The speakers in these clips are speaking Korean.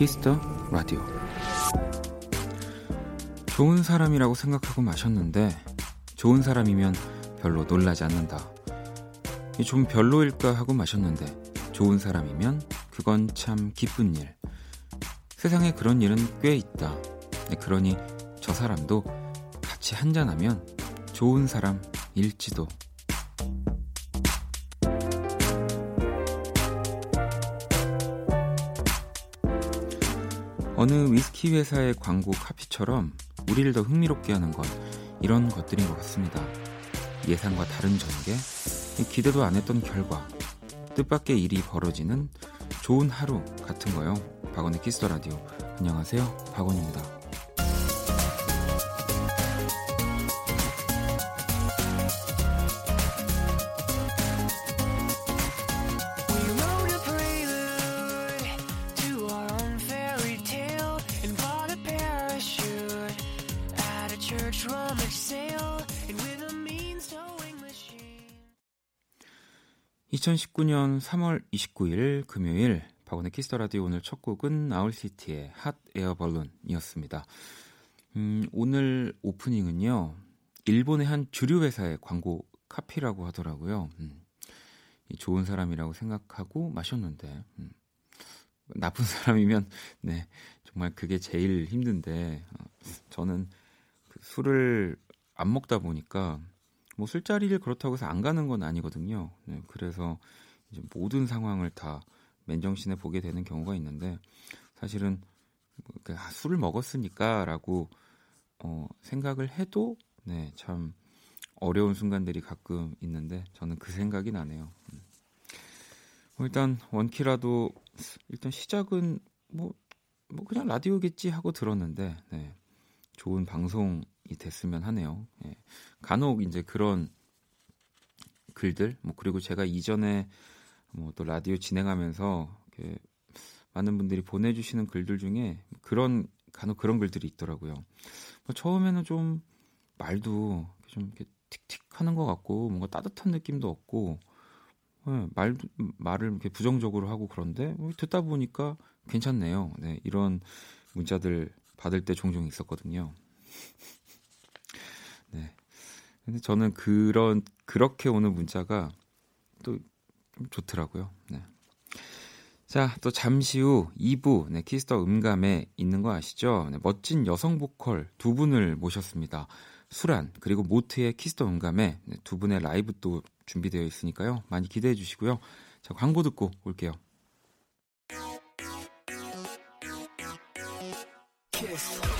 Kiss the Radio 좋은 사람이라고 생각하고 마셨는데 좋은 사람이면 별로 놀라지 않는다. 좀 별로일까 하고 마셨는데 좋은 사람이면 그건 참 기쁜 일. 세상에 그런 일은 꽤 있다. 그러니 저 사람도 같이 한잔하면 좋은 사람일지도. 어느 위스키 회사의 광고 카피처럼 우리를 더 흥미롭게 하는 건 이런 것들인 것 같습니다. 예상과 다른 전개, 기대도 안 했던 결과, 뜻밖의 일이 벌어지는 좋은 하루 같은 거요. 박원의 Kiss the Radio. 안녕하세요. 박원입니다. 2019년 3월 29일 금요일 박원의 Kiss the Radio 오늘 첫 곡은 Owl City의 Hot Air Balloon이었습니다. 음, 오늘 오프닝은요. 일본의 한 주류 회사의 광고 카피라고 하더라고요. 음, 좋은 사람이라고 생각하고 마셨는데 음, 나쁜 사람이면 네 정말 그게 제일 힘든데 어, 저는 그 술을 안 먹다 보니까 뭐 술자리를 그렇다고 해서 안 가는 건 아니거든요. 네, 그래서 이제 모든 상황을 다 맨정신에 보게 되는 경우가 있는데 사실은 뭐 그, 아, 술을 먹었으니까라고 어, 생각을 해도 네, 참 어려운 순간들이 가끔 있는데 저는 그 생각이 나네요. 음. 뭐 일단 원키라도 일단 시작은 뭐, 뭐 그냥 라디오겠지 하고 들었는데 네, 좋은 방송이 됐으면 하네요. 예. 간혹 이제 그런 글들 뭐 그리고 제가 이전에 뭐 또 라디오 진행하면서 이렇게 많은 분들이 보내주시는 글들 중에 그런 간혹 그런 글들이 있더라고요. 뭐 처음에는 좀 말도 좀 이렇게 틱틱하는 것 같고 뭔가 따뜻한 느낌도 없고 네, 말 말을 이렇게 부정적으로 하고 그런데 뭐 듣다 보니까 괜찮네요. 네, 이런 문자들 받을 때 종종 있었거든요. 네. 근데 저는 그런 그렇게 오는 문자가 또 좋더라고요. 네. 자, 또 잠시 후 2부 네, Kiss the 음감회 있는 거 아시죠? 네, 멋진 여성 보컬 두 분을 모셨습니다. 수란 그리고 모트의 Kiss the 음감회 네, 두 분의 라이브 도 준비되어 있으니까요. 많이 기대해 주시고요. 자, 광고 듣고 올게요. 키스.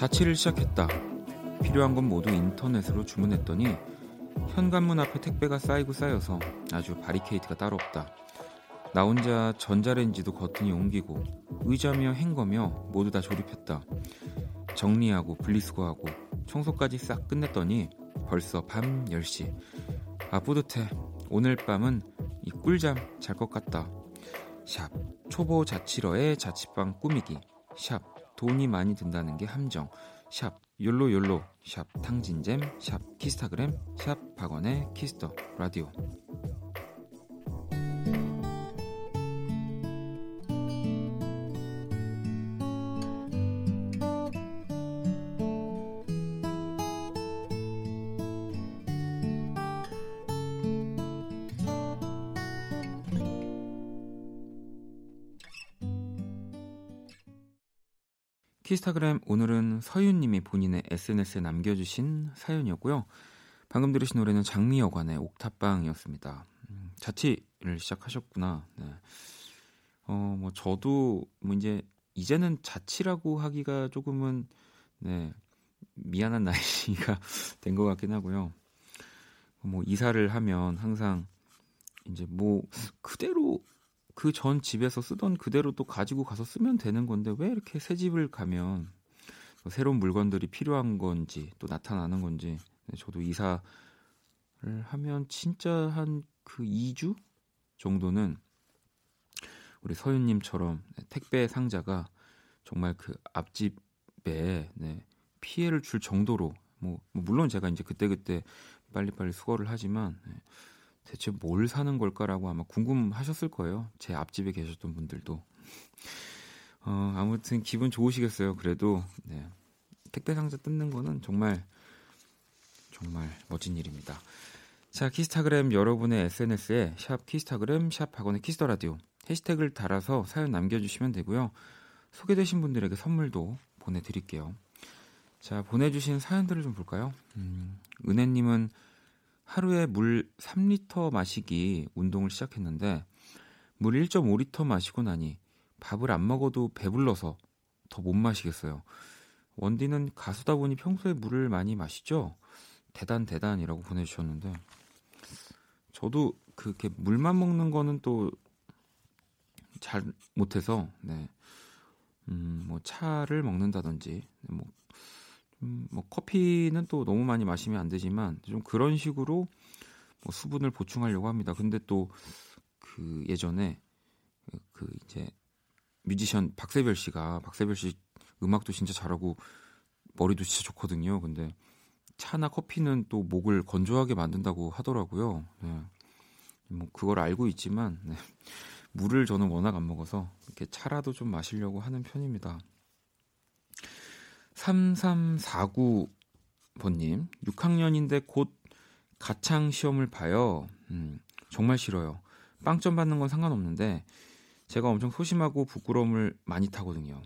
자취를 시작했다. 필요한 건 모두 인터넷으로 주문했더니 현관문 앞에 택배가 쌓이고 쌓여서 아주 바리케이트가 따로 없다. 나 혼자 전자레인지도 거튼이 옮기고 의자며 행거며 모두 다 조립했다. 정리하고 분리수거하고 청소까지 싹 끝냈더니 벌써 밤 10시. 아 뿌듯해. 오늘 밤은 이 꿀잠 잘 것 같다. 샵 초보 자취러의 자취방 꾸미기. 샵 돈이 많이 든다는 게 함정. 샵 욜로욜로. 샵 탕진잼. 샵 키스타그램. 샵 박원의 Kiss the Radio 키스타그램 오늘은 서윤님이 본인의 SNS에 남겨주신 사연이었고요. 방금 들으신 노래는 장미여관의 옥탑방이었습니다. 음, 자취를 시작하셨구나. 네. 어, 뭐 저도 뭐 이제 이제는 자취라고 하기가 조금은 네 미안한 나이가 된 것 같긴 하고요. 뭐 이사를 하면 항상 이제 뭐 그대로 그 전 집에서 쓰던 그대로 또 가지고 가서 쓰면 되는 건데 왜 이렇게 새 집을 가면 새로운 물건들이 필요한 건지 또 나타나는 건지. 네, 저도 이사를 하면 진짜 한 그 2주 정도는 우리 서윤님처럼 네, 택배 상자가 정말 그 앞집에 네, 피해를 줄 정도로 뭐, 뭐 물론 제가 이제 그때그때 빨리빨리 수거를 하지만 네, 대체 뭘 사는 걸까라고 아마 궁금하셨을 거예요. 제 앞집에 계셨던 분들도. 어, 아무튼 기분 좋으시겠어요. 그래도 네. 택배 상자 뜯는 거는 정말 정말 멋진 일입니다. 자, 키스타그램 여러분의 SNS에 샵 키스타그램 샵 박원의 Kiss the Radio 해시태그를 달아서 사연 남겨주시면 되고요. 소개되신 분들에게 선물도 보내드릴게요. 자, 보내주신 사연들을 좀 볼까요? 음, 은혜님은 하루에 물 3리터 마시기 운동을 시작했는데 물 1.5리터 마시고 나니 밥을 안 먹어도 배불러서 더 못 마시겠어요. 원디는 가수다 보니 평소에 물을 많이 마시죠? 대단 대단이라고 보내주셨는데 저도 그렇게 물만 먹는 거는 또 잘 못해서 네. 음, 뭐 차를 먹는다든지 뭐, 음, 뭐 커피는 또 너무 많이 마시면 안 되지만 좀 그런 식으로 뭐 수분을 보충하려고 합니다. 근데 또 그 예전에 그 이제 뮤지션 박세별 씨가 박세별 씨 음악도 진짜 잘하고 머리도 진짜 좋거든요. 근데 차나 커피는 또 목을 건조하게 만든다고 하더라고요. 네. 뭐 그걸 알고 있지만 네. 물을 저는 워낙 안 먹어서 이렇게 차라도 좀 마시려고 하는 편입니다. 3349번님, 6학년인데 곧 가창 시험을 봐요. 음, 정말 싫어요. 빵점 받는 건 상관없는데 제가 엄청 소심하고 부끄러움을 많이 타거든요.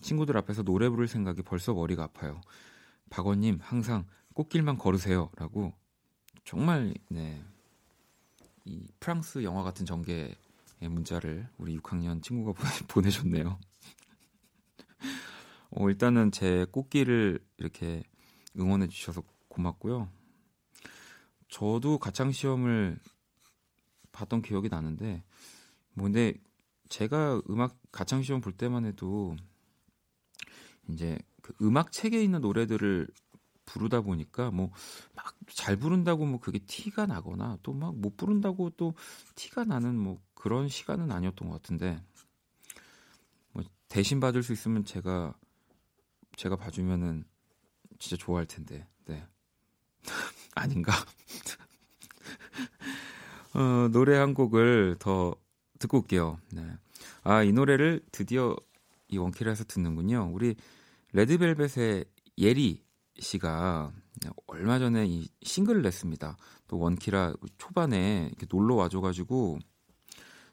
친구들 앞에서 노래 부를 생각이 벌써 머리가 아파요. 박원님 항상 꽃길만 걸으세요라고 정말 네. 이 프랑스 영화 같은 전개의 문자를 우리 6학년 친구가 보내줬네요. 어, 일단은 제 꽃길을 이렇게 응원해 주셔서 고맙고요. 저도 가창 시험을 봤던 기억이 나는데 뭐 근데 제가 음악 가창 시험 볼 때만 해도 이제 그 음악 책에 있는 노래들을 부르다 보니까 뭐 막 잘 부른다고 뭐 그게 티가 나거나 또 막 못 부른다고 또 티가 나는 뭐 그런 시간은 아니었던 것 같은데 뭐 대신 봐줄 수 있으면 제가 제가 봐주면은 진짜 좋아할 텐데 네 아닌가 어, 노래 한 곡을 더 듣고 올게요. 네. 아, 이 노래를 드디어 이 원키라에서 듣는군요. 우리 레드벨벳의 예리 씨가 얼마 전에 이 싱글을 냈습니다. 또 원키라 초반에 이렇게 놀러 와줘가지고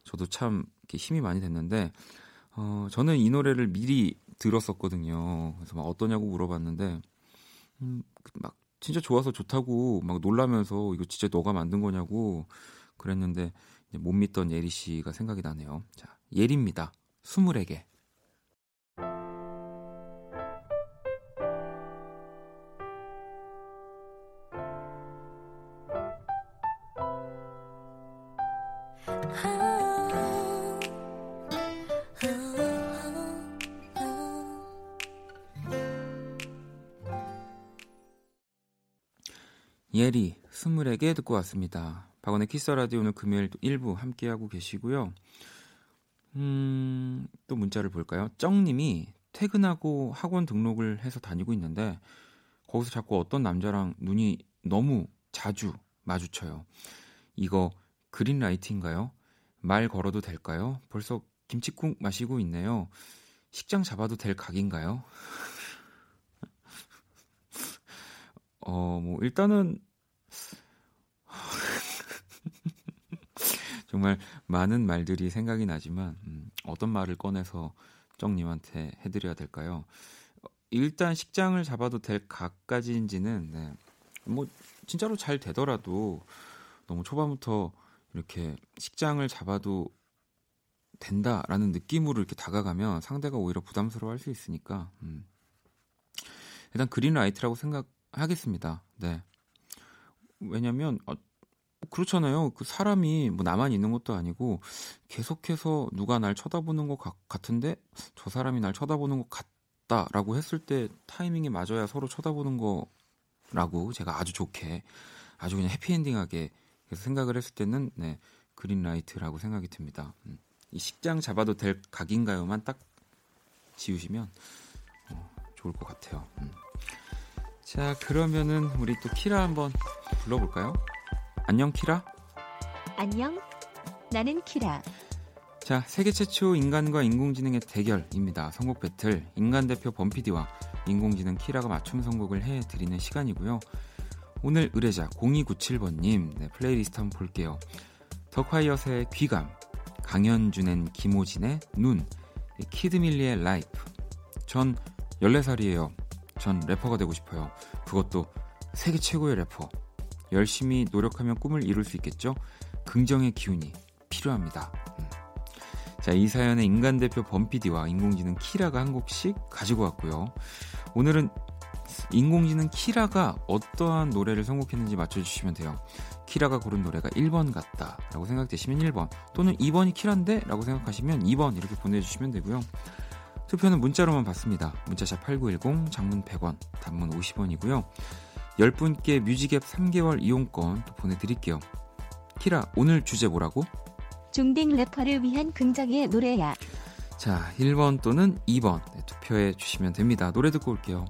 저도 참 힘이 많이 됐는데 어, 저는 이 노래를 미리 들었었거든요. 그래서 막 어떠냐고 물어봤는데 음, 막 진짜 좋아서 좋다고 막 놀라면서 이거 진짜 너가 만든 거냐고 그랬는데 못 믿던 예리 씨가 생각이 나네요. 자, 예리입니다. 스물에게. 예리 스물에게 듣고 왔습니다. 박원의 키스 라디오 오늘 금요일 1부 함께하고 계시고요. 음, 또 문자를 볼까요? 쩡님이 퇴근하고 학원 등록을 해서 다니고 있는데 거기서 자꾸 어떤 남자랑 눈이 너무 자주 마주쳐요. 이거 그린라이트인가요? 말 걸어도 될까요? 벌써 김치국 마시고 있네요. 식장 잡아도 될 각인가요? 어, 뭐, 일단은, 정말 많은 말들이 생각이 나지만, 음, 어떤 말을 꺼내서 정님한테 해드려야 될까요? 일단 식장을 잡아도 될 각까지인지는, 네, 뭐, 진짜로 잘 되더라도, 너무 초반부터 이렇게 식장을 잡아도 된다라는 느낌으로 이렇게 다가가면 상대가 오히려 부담스러워 할 수 있으니까, 음. 일단 그린라이트라고 생각, 하겠습니다. 네. 왜냐면 어, 그렇잖아요. 그 사람이 뭐 나만 있는 것도 아니고 계속해서 누가 날 쳐다보는 것 같은데 저 사람이 날 쳐다보는 것 같다라고 했을 때 타이밍이 맞아야 서로 쳐다보는 거라고 제가 아주 좋게 아주 그냥 해피엔딩하게 생각을 했을 때는 네, 그린라이트라고 생각이 듭니다. 음. 이 식장 잡아도 될 각인가요만 딱 지우시면 어, 좋을 것 같아요. 음. 자 그러면은 우리 또 키라 한번 불러볼까요? 안녕 키라. 안녕. 나는 키라. 자, 세계 최초 인간과 인공지능의 대결입니다. 선곡 배틀. 인간 대표 범피디와 인공지능 키라가 맞춤 선곡을 해 드리는 시간이고요. 오늘 의뢰자 0297번님 네, 플레이리스트 한번 볼게요. 더콰이엇의 귀감, 강현준의 김호진의 눈, 키드밀리의 Life. 전 14살이에요. 전 래퍼가 되고 싶어요. 그것도 세계 최고의 래퍼. 열심히 노력하면 꿈을 이룰 수 있겠죠? 긍정의 기운이 필요합니다. 음. 자, 이 사연의 인간 대표 범피디와 인공지능 키라가 한 곡씩 가지고 왔고요. 오늘은 인공지능 키라가 어떠한 노래를 선곡했는지 맞춰주시면 돼요. 키라가 고른 노래가 1번 같다 라고 생각되시면 1번 또는 2번이 키라인데 라고 생각하시면 2번 이렇게 보내주시면 되고요. 투표는 문자로만 받습니다. 문자샵 8910 장문 100원 단문 50원이고요. 10분께 뮤직앱 3개월 이용권 또 보내드릴게요. 키라, 오늘 주제 뭐라고? 중딩 래퍼를 위한 긍정의 노래야. 자, 1번 또는 2번 네, 투표해 주시면 됩니다. 노래 듣고 올게요.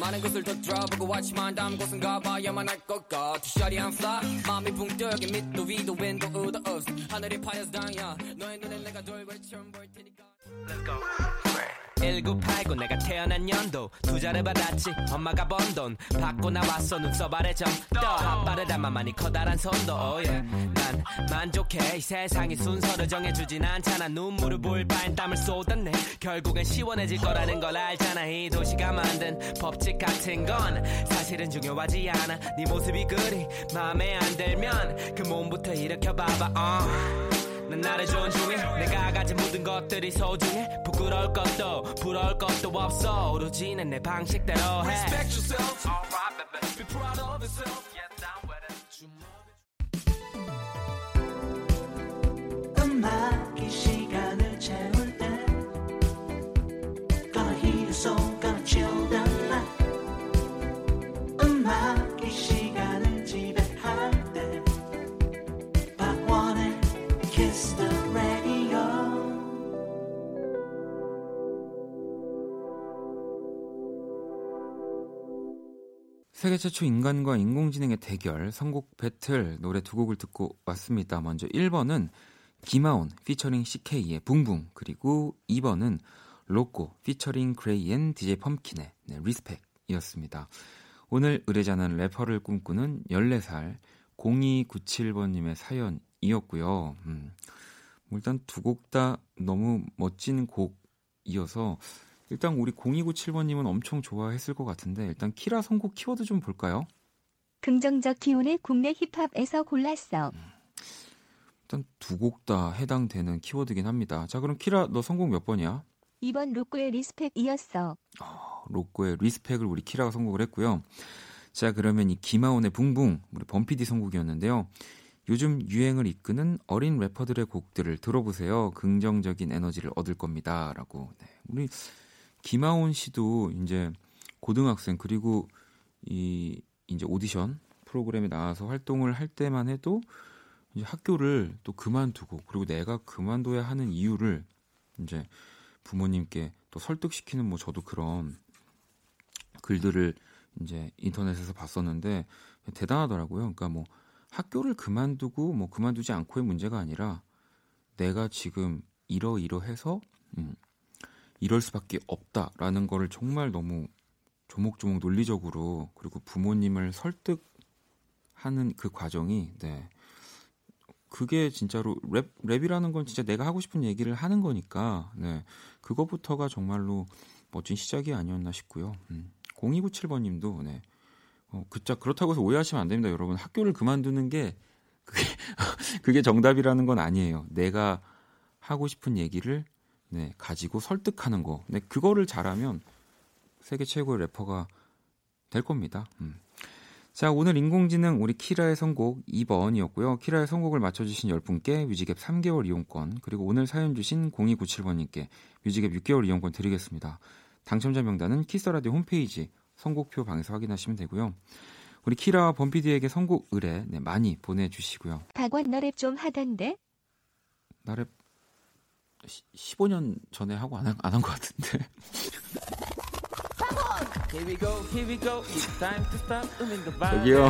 많은 곳을 더 들어보고 왔지만 다음 곳은 가봐야만 할 것 같아. Shawty I'm fly. 마음이 붕 뜨게 밑도 위도 윈도우도 없어. 하늘이 파여서 당야. 너의 눈에 내가 돌고 처음 볼 테니까. Let's go 1989 내가 태어난 연도. 투자를 받았지 엄마가 번 돈. 받고 나왔어 눈썹 아래 점떠 빠르다 마만이 커다란 손도 oh yeah. 난 만족해 이 세상이 순서를 정해주진 않잖아. 눈물을 보일 바엔 땀을 쏟았네. 결국엔 시원해질 거라는 걸 알잖아. 이 도시가 만든 법칙 같은 건 사실은 중요하지 않아. 네 모습이 그리 마음에 안 들면 그 몸부터 일으켜봐봐 uh. 난 나를 존중해 내가 가진 모든 것들이 소중해 부끄러울 것도 부러울 것도 없어 오로지 내 방식대로 해 Respect yourself Alright baby Be proud of yourself Get down with it 음악이 시간을 채울 때 Gonna hear a song Gonna chill the night 음악 세계 최초 인간과 인공지능의 대결 선곡 배틀 노래 두 곡을 듣고 왔습니다. 먼저 1번은 김하온 피처링 CK의 붕붕 그리고 2번은 로꼬 피처링 그레이 and DJ 펌킨의 네, Respect이었습니다. 오늘 의뢰자는 래퍼를 꿈꾸는 14살 0297번님의 사연 이었고요. 음, 뭐 일단 두 곡 다 너무 멋진 곡이어서 일단 우리 0297번님은 엄청 좋아했을 것 같은데 일단 키라 선곡 키워드 좀 볼까요? 긍정적 기운을 국내 힙합에서 골랐어. 음, 일단 두 곡 다 해당되는 키워드긴 합니다. 자 그럼 키라 너 선곡 몇 번이야? 2번 로꼬의 Respect이었어. 어, 로꼬의 Respect을 우리 키라가 선곡을 했고요. 자 그러면 이 김하온의 붕붕 우리 범피디 선곡이었는데요. 요즘 유행을 이끄는 어린 래퍼들의 곡들을 들어보세요. 긍정적인 에너지를 얻을 겁니다. 라고. 네. 우리 김하온 씨도 이제 고등학생 그리고 이 이제 오디션 프로그램에 나와서 활동을 할 때만 해도 이제 학교를 또 그만두고 그리고 내가 그만둬야 하는 이유를 이제 부모님께 또 설득시키는 뭐 저도 그런 글들을 이제 인터넷에서 봤었는데 대단하더라고요. 그러니까 뭐 학교를 그만두고 뭐 그만두지 않고의 문제가 아니라 내가 지금 이러이러해서 음, 이럴 수밖에 없다라는 거를 정말 너무 조목조목 논리적으로 그리고 부모님을 설득하는 그 과정이 네 그게 진짜로 랩 랩이라는 건 진짜 내가 하고 싶은 얘기를 하는 거니까 네 그것부터가 정말로 멋진 시작이 아니었나 싶고요. 음, 0297번님도 네 어, 그자 그렇다고 해서 오해하시면 안 됩니다, 여러분. 학교를 그만두는 게 그게 그게 정답이라는 건 아니에요. 내가 하고 싶은 얘기를 네, 가지고 설득하는 거. 네, 그거를 잘하면 세계 최고의 래퍼가 될 겁니다. 음. 자, 오늘 인공지능 우리 키라의 선곡 2번이었고요. 키라의 선곡을 맞춰주신 10분께 뮤직앱 3개월 이용권, 그리고 오늘 사연 주신 0297번님께 뮤직앱 6개월 이용권 드리겠습니다. 당첨자 명단은 키스라디오 홈페이지 선곡표 방에서 확인하시면 되고요. 우리 키라와 범피디에게 선곡 의뢰 네, 많이 보내주시고요. 박원 너랩 좀 하던데? 나랩 15년 전에 하고 안 한 것 같은데. 저기요.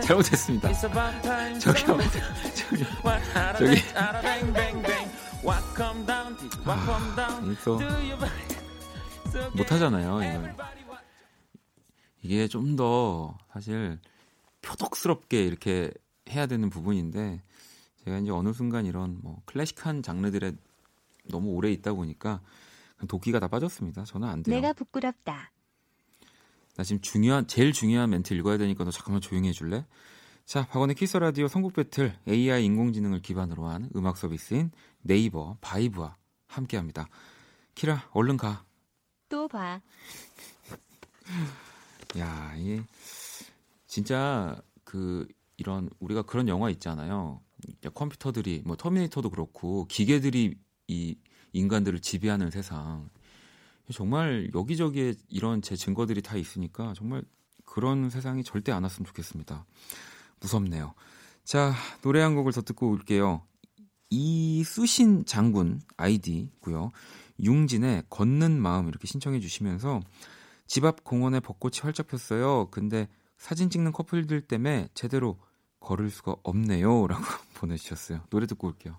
잘못했습니다. 저기요. 저기. 저기. 아, 또 못하잖아요. 이걸. 이게 좀 더 사실 표독스럽게 이렇게 해야 되는 부분인데 제가 이제 어느 순간 이런 뭐 클래식한 장르들에 너무 오래 있다 보니까 독기가 다 빠졌습니다. 저는 안 돼요. 내가 부끄럽다. 나 지금 중요한 제일 중요한 멘트 읽어야 되니까 너 잠깐만 조용히 해줄래? 자, 박원의 Kiss the Radio 선곡 배틀 AI 인공지능을 기반으로 한 음악 서비스인 네이버 바이브와 함께합니다. 키라, 얼른 가. 또 봐. 야, 이게 진짜 그 이런 우리가 그런 영화 있잖아요. 컴퓨터들이 뭐 터미네이터도 그렇고 기계들이 이 인간들을 지배하는 세상. 정말 여기저기에 이런 제 증거들이 다 있으니까 정말 그런 세상이 절대 안 왔으면 좋겠습니다. 무섭네요. 자, 노래 한 곡을 더 듣고 올게요. 이수신 장군 아이디고요. 융진의 걷는 마음 이렇게 신청해 주시면서 집 앞 공원에 벚꽃이 활짝 폈어요. 근데 사진 찍는 커플들 때문에 제대로 걸을 수가 없네요. 라고 보내주셨어요. 노래 듣고 올게요.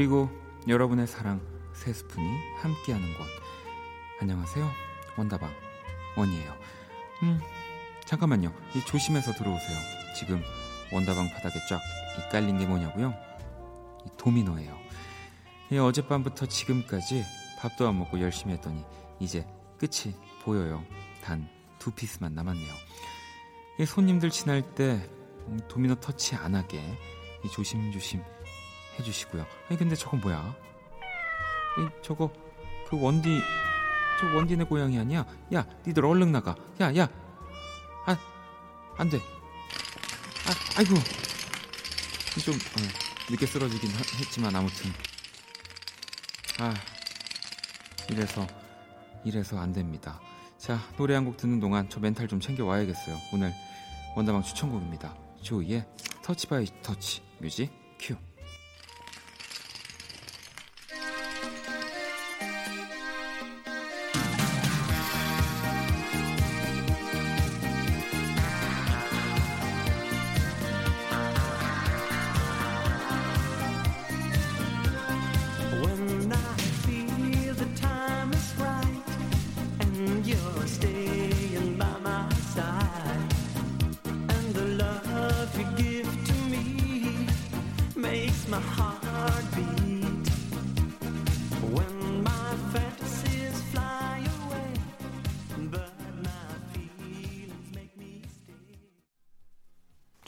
그리고 여러분의 사랑 세 스푼이 함께하는 곳. 안녕하세요. 원다방 원이에요. 음, 잠깐만요. 이 조심해서 들어오세요. 지금 원다방 바닥에 쫙 깔린 게 뭐냐고요? 이 도미노예요. 이 어젯밤부터 지금까지 밥도 안 먹고 열심히 했더니 이제 끝이 보여요. 단 두 피스만 남았네요. 이 손님들 지날 때 도미노 터치 안 하게 조심조심 해주시고요. 아니 근데 저건 뭐야? 이 저거 그 원디 저 원디네 고양이 아니야? 야 니들 얼른 나가. 야 야. 아 안돼. 아 아이고 좀 어, 늦게 쓰러지긴 하, 했지만 아무튼 아 이래서 이래서 안 됩니다. 자 노래 한 곡 듣는 동안 저 멘탈 좀 챙겨 와야겠어요. 오늘 원다방 추천곡입니다. 조이의 터치 바이 터치 뮤직 큐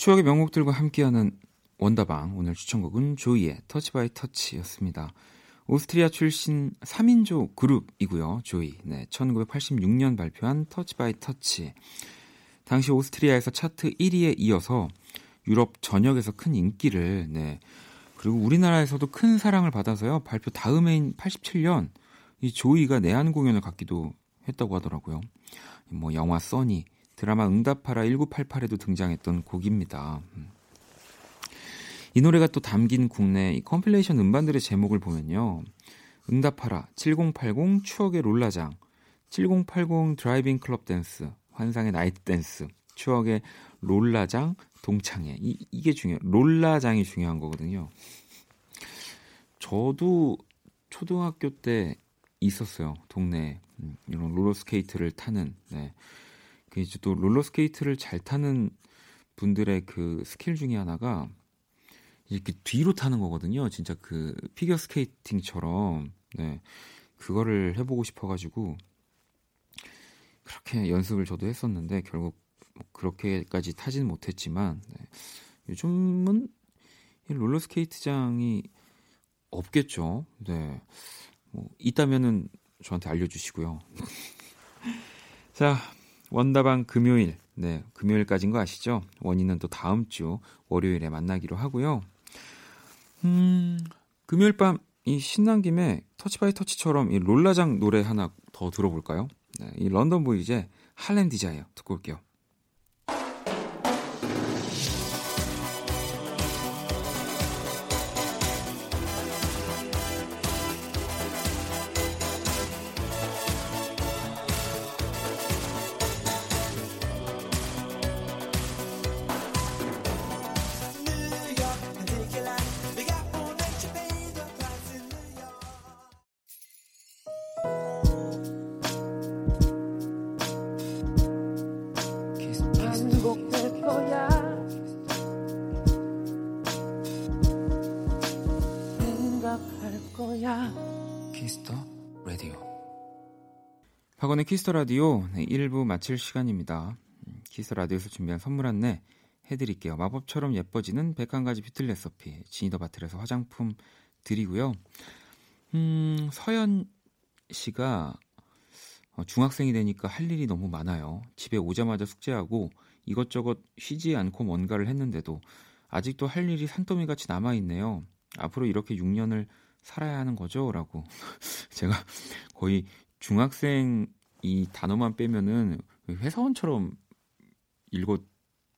추억의 명곡들과 함께하는 원다방 오늘 추천곡은 조이의 Touch by Touch였습니다. 오스트리아 출신 3인조 그룹이고요. 조이. 네, 1986년 발표한 Touch by Touch. 당시 오스트리아에서 차트 1위에 이어서 유럽 전역에서 큰 인기를 네. 그리고 우리나라에서도 큰 사랑을 받아서요. 발표 다음해인 87년 이 조이가 내한 공연을 갖기도 했다고 하더라고요. 뭐 영화 써니, 드라마 응답하라 1988에도 등장했던 곡입니다. 음. 이 노래가 또 담긴 국내 컴필레이션 음반들의 제목을 보면요. 응답하라 7080 추억의 롤라장 7080 드라이빙 클럽 댄스 환상의 나이트 댄스 추억의 롤라장 동창회 이, 이게 중요 롤라장이 중요한 거거든요. 저도 초등학교 때 있었어요 동네에 음, 이런 롤러스케이트를 타는 네. 그 이제 또 롤러스케이트를 잘 타는 분들의 그 스킬 중에 하나가 이렇게 뒤로 타는 거거든요. 진짜 그 피겨 스케이팅처럼 네 그거를 해보고 싶어가지고 그렇게 연습을 저도 했었는데 결국 뭐 그렇게까지 타지는 못했지만 네. 요즘은 롤러 스케이트장이 없겠죠. 네, 뭐 있다면은 저한테 알려주시고요. 자, 원다방 금요일. 네, 금요일까지인 거 아시죠? 원이는 또 다음 주 월요일에 만나기로 하고요. 음, 금요일 밤 이 신난 김에 Touch by Touch처럼 이 롤라장 노래 하나 더 들어볼까요? 네, 이 런던 보이즈의 Harlem Desire 듣고 올게요. 박원의 Kiss the Radio 네, 1부 마칠 시간입니다. 음, Kiss the Radio에서 준비한 선물 안내 해드릴게요. 마법처럼 예뻐지는 101가지 뷰티 레시피 지니 더 바틀에서 화장품 드리고요. 음, 서연 씨가 어, 중학생이 되니까 할 일이 너무 많아요. 집에 오자마자 숙제하고 이것저것 쉬지 않고 뭔가를 했는데도 아직도 할 일이 산더미 같이 남아 있네요. 앞으로 이렇게 6년을 살아야 하는 거죠? 라고 제가 거의 중학생 이 단어만 빼면은 회사원처럼 읽어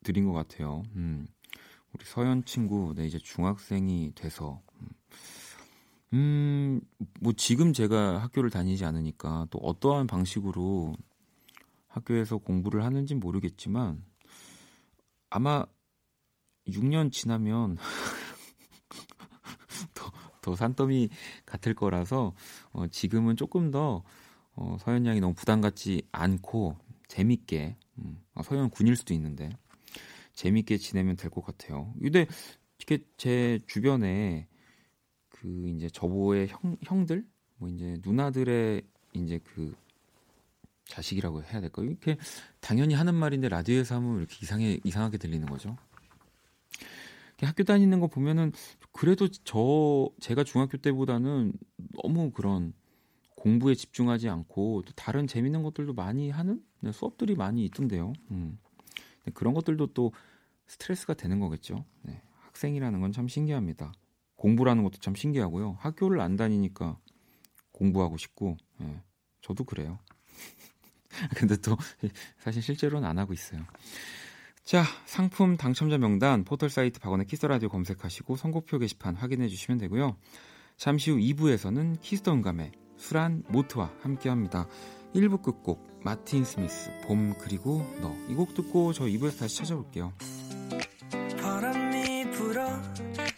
드린 것 같아요. 음. 우리 서현 친구, 네, 이제 중학생이 돼서, 음, 음, 뭐 지금 제가 학교를 다니지 않으니까 또 어떠한 방식으로 학교에서 공부를 하는지 모르겠지만 아마 6년 지나면 더, 더 산더미 같을 거라서 어, 지금은 조금 더 어, 서현 양이 너무 부담 갖지 않고 재밌게 음, 아, 서현 군일 수도 있는데 재밌게 지내면 될 것 같아요. 근데 이렇게 제 주변에 그 이제 저보의 형 형들 뭐 이제 누나들의 이제 그 자식이라고 해야 될까요? 이렇게 당연히 하는 말인데 라디오에서 하면 이렇게 이상해 이상하게 들리는 거죠. 학교 다니는 거 보면은 그래도 저 제가 중학교 때보다는 너무 그런 공부에 집중하지 않고 또 다른 재밌는 것들도 많이 하는 네, 수업들이 많이 있던데요. 음. 그런 것들도 또 스트레스가 되는 거겠죠. 네. 학생이라는 건 참 신기합니다. 공부라는 것도 참 신기하고요. 학교를 안 다니니까 공부하고 싶고, 네. 저도 그래요. 근데 또 사실 실제로는 안 하고 있어요. 자, 상품 당첨자 명단 포털 사이트 박원의 Kiss the Radio 검색하시고 선곡표 게시판 확인해 주시면 되고요. 잠시 후 2부에서는 키스터 응감의 술한 모트와 함께합니다. 1부 끝곡 마틴 스미스 봄 그리고 너 이 곡 듣고 저 2부에서 다시 찾아올게요. 바람이 불어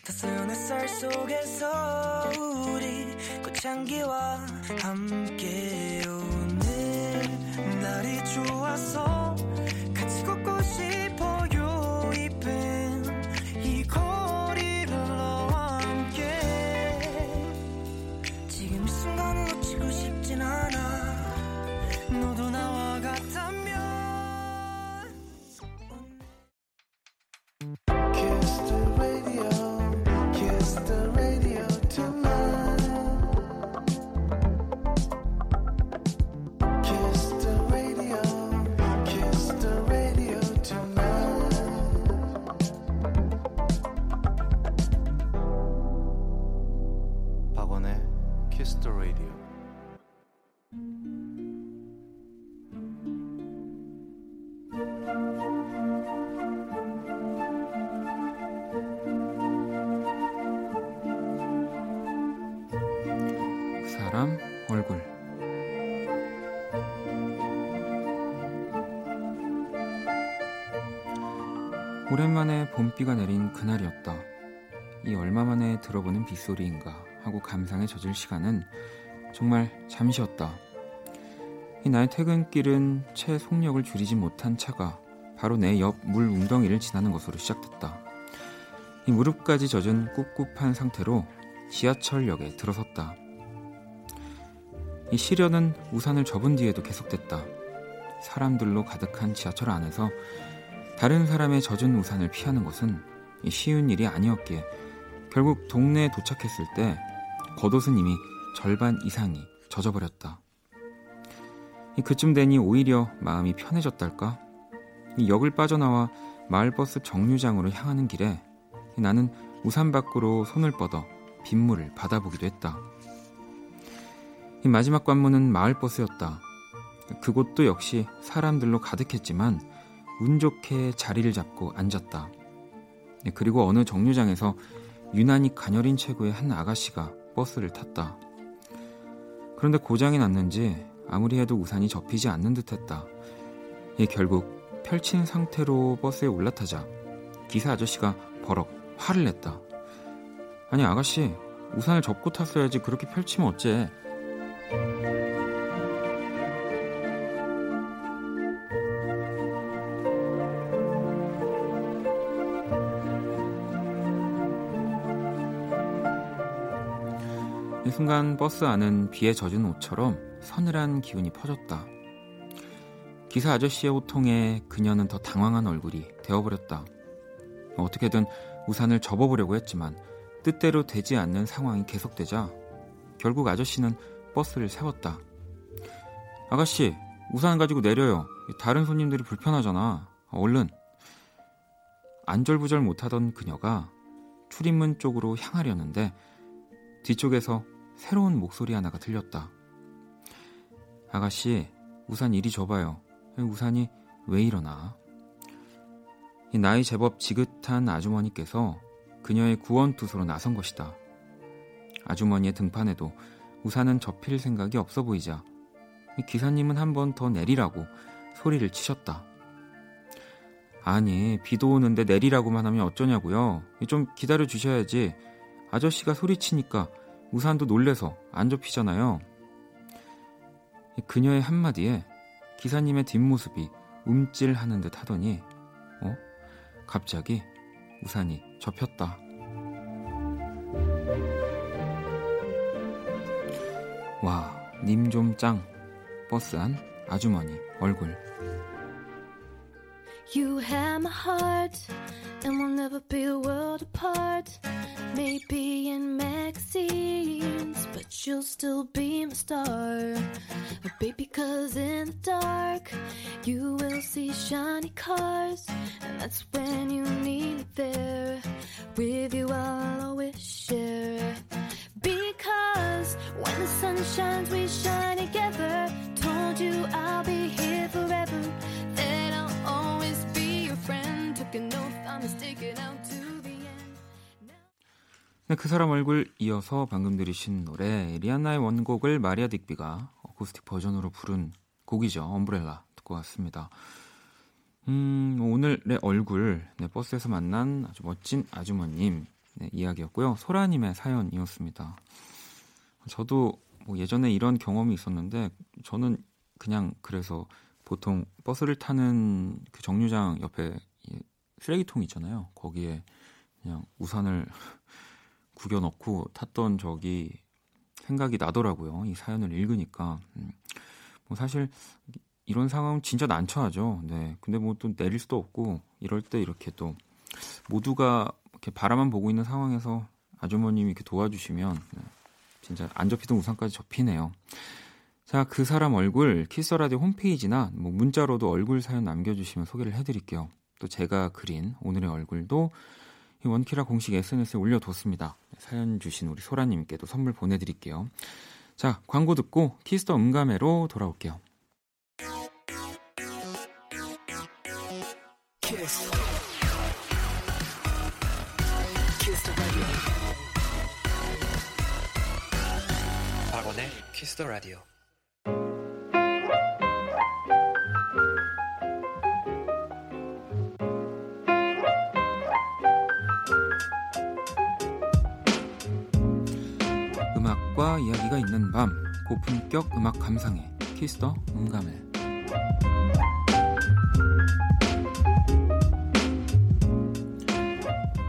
따스한 햇살 속에서 우리 꽃향기와 함께 오늘 날이 좋아서 비가 내린 그날이었다. 이 얼마 만에 들어보는 빗소리인가 하고 감상에 젖을 시간은 정말 잠시였다. 이 나의 퇴근길은 채 속력을 줄이지 못한 차가 바로 내 옆 물 웅덩이를 지나는 것으로 시작됐다. 이 무릎까지 젖은 꿉꿉한 상태로 지하철역에 들어섰다. 이 시련은 우산을 접은 뒤에도 계속됐다. 사람들로 가득한 지하철 안에서 다른 사람의 젖은 우산을 피하는 것은 쉬운 일이 아니었기에 결국 동네에 도착했을 때 겉옷은 이미 절반 이상이 젖어버렸다. 그쯤 되니 오히려 마음이 편해졌달까? 역을 빠져나와 마을버스 정류장으로 향하는 길에 나는 우산 밖으로 손을 뻗어 빗물을 받아보기도 했다. 마지막 관문은 마을버스였다. 그곳도 역시 사람들로 가득했지만 운 좋게 자리를 잡고 앉았다. 그리고 어느 정류장에서 유난히 가녀린 체구의 한 아가씨가 버스를 탔다. 그런데 고장이 났는지 아무리 해도 우산이 접히지 않는 듯했다. 결국 펼친 상태로 버스에 올라타자 기사 아저씨가 버럭 화를 냈다. 아니 아가씨 우산을 접고 탔어야지 그렇게 펼치면 어째? 순간 버스 안은 비에 젖은 옷처럼 서늘한 기운이 퍼졌다. 기사 아저씨의 호통에 그녀는 더 당황한 얼굴이 되어버렸다. 어떻게든 우산을 접어보려고 했지만 뜻대로 되지 않는 상황이 계속되자 결국 아저씨는 버스를 세웠다. 아가씨, 우산 가지고 내려요. 다른 손님들이 불편하잖아. 얼른. 안절부절 못하던 그녀가 출입문 쪽으로 향하려는데 뒤쪽에서 새로운 목소리 하나가 들렸다. 아가씨, 우산 이리 줘봐요. 우산이 왜 이러나? 나이 제법 지긋한 아주머니께서 그녀의 구원투소로 나선 것이다. 아주머니의 등판에도 우산은 접힐 생각이 없어 보이자 기사님은 한 번 더 내리라고 소리를 치셨다. 아니, 비도 오는데 내리라고만 하면 어쩌냐고요. 좀 기다려 주셔야지. 아저씨가 소리치니까 우산도 놀래서 안 접히잖아요. 그녀의 한마디에 기사님의 뒷모습이 움찔하는 듯 하더니, 어? 갑자기 우산이 접혔다. 와, 님 좀 짱. 버스 안 아주머니 얼굴. You have my heart, and we'll never be a world apart. Maybe in magazines, but you'll still be my star. Oh, baby, cause in the dark, you will see shiny cars, and that's when you need me there. With you, I'll always share. Because when the sun shines, we shine together. Told you I'll be here forever. That friend. Took an oath, I'm sticking out to the end. 네, 그 사람 얼굴 이어서 방금 들으신 노래 리안나의 원곡을 마리아 딕비가 어쿠스틱 버전으로 부른 곡이죠. 엄브렐라 듣고 왔습니다. 음, 오늘의 얼굴 네, 버스에서 만난 아주 멋진 아주머님 네, 이야기였고요. 소라님의 사연이었습니다. 저도 뭐 예전에 이런 경험이 있었는데 저는 그냥 그래서 보통 버스를 타는 그 정류장 옆에 쓰레기통 있잖아요. 거기에 그냥 우산을 구겨 넣고 탔던 적이 생각이 나더라고요. 이 사연을 읽으니까. 음, 뭐 사실 이런 상황 진짜 난처하죠. 네. 근데 뭐 또 내릴 수도 없고 이럴 때 이렇게 또 모두가 이렇게 바라만 보고 있는 상황에서 아주머님이 이렇게 도와주시면 네, 진짜 안 접히던 우산까지 접히네요. 자, 그 사람 얼굴 키스라디오 홈페이지나 뭐 문자로도 얼굴 사연 남겨주시면 소개를 해드릴게요. 또 제가 그린 오늘의 얼굴도 원키라 공식 SNS에 올려뒀습니다. 사연 주신 우리 소라님께도 선물 보내드릴게요. 자, 광고 듣고 키스 더 음감회로 돌아올게요. 키스. 박원의 키스 더 라디오. 이야기가 있는 밤 고품격 음악 감상회 키스 더 음감회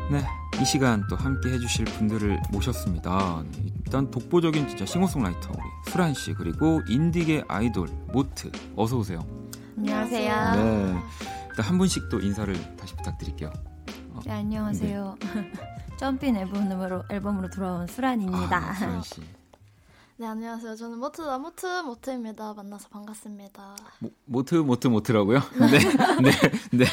네, 이 시간 또 함께 해주실 분들을 모셨습니다. 일단 독보적인 진짜 싱어송라이터 우리 수란 씨 그리고 인디계 아이돌 모트 어서 오세요. 안녕하세요. 네, 일단 한 분씩 또 인사를 다시 부탁드릴게요. 어, 네, 안녕하세요. 네. 점핑 앨범으로 앨범으로 돌아온 수란입니다. 아, 수란 씨. 네 안녕하세요. 저는 모트다 모트 모트입니다. 만나서 반갑습니다. 모, 모트 모트 모트라고요? 네, 네, 네.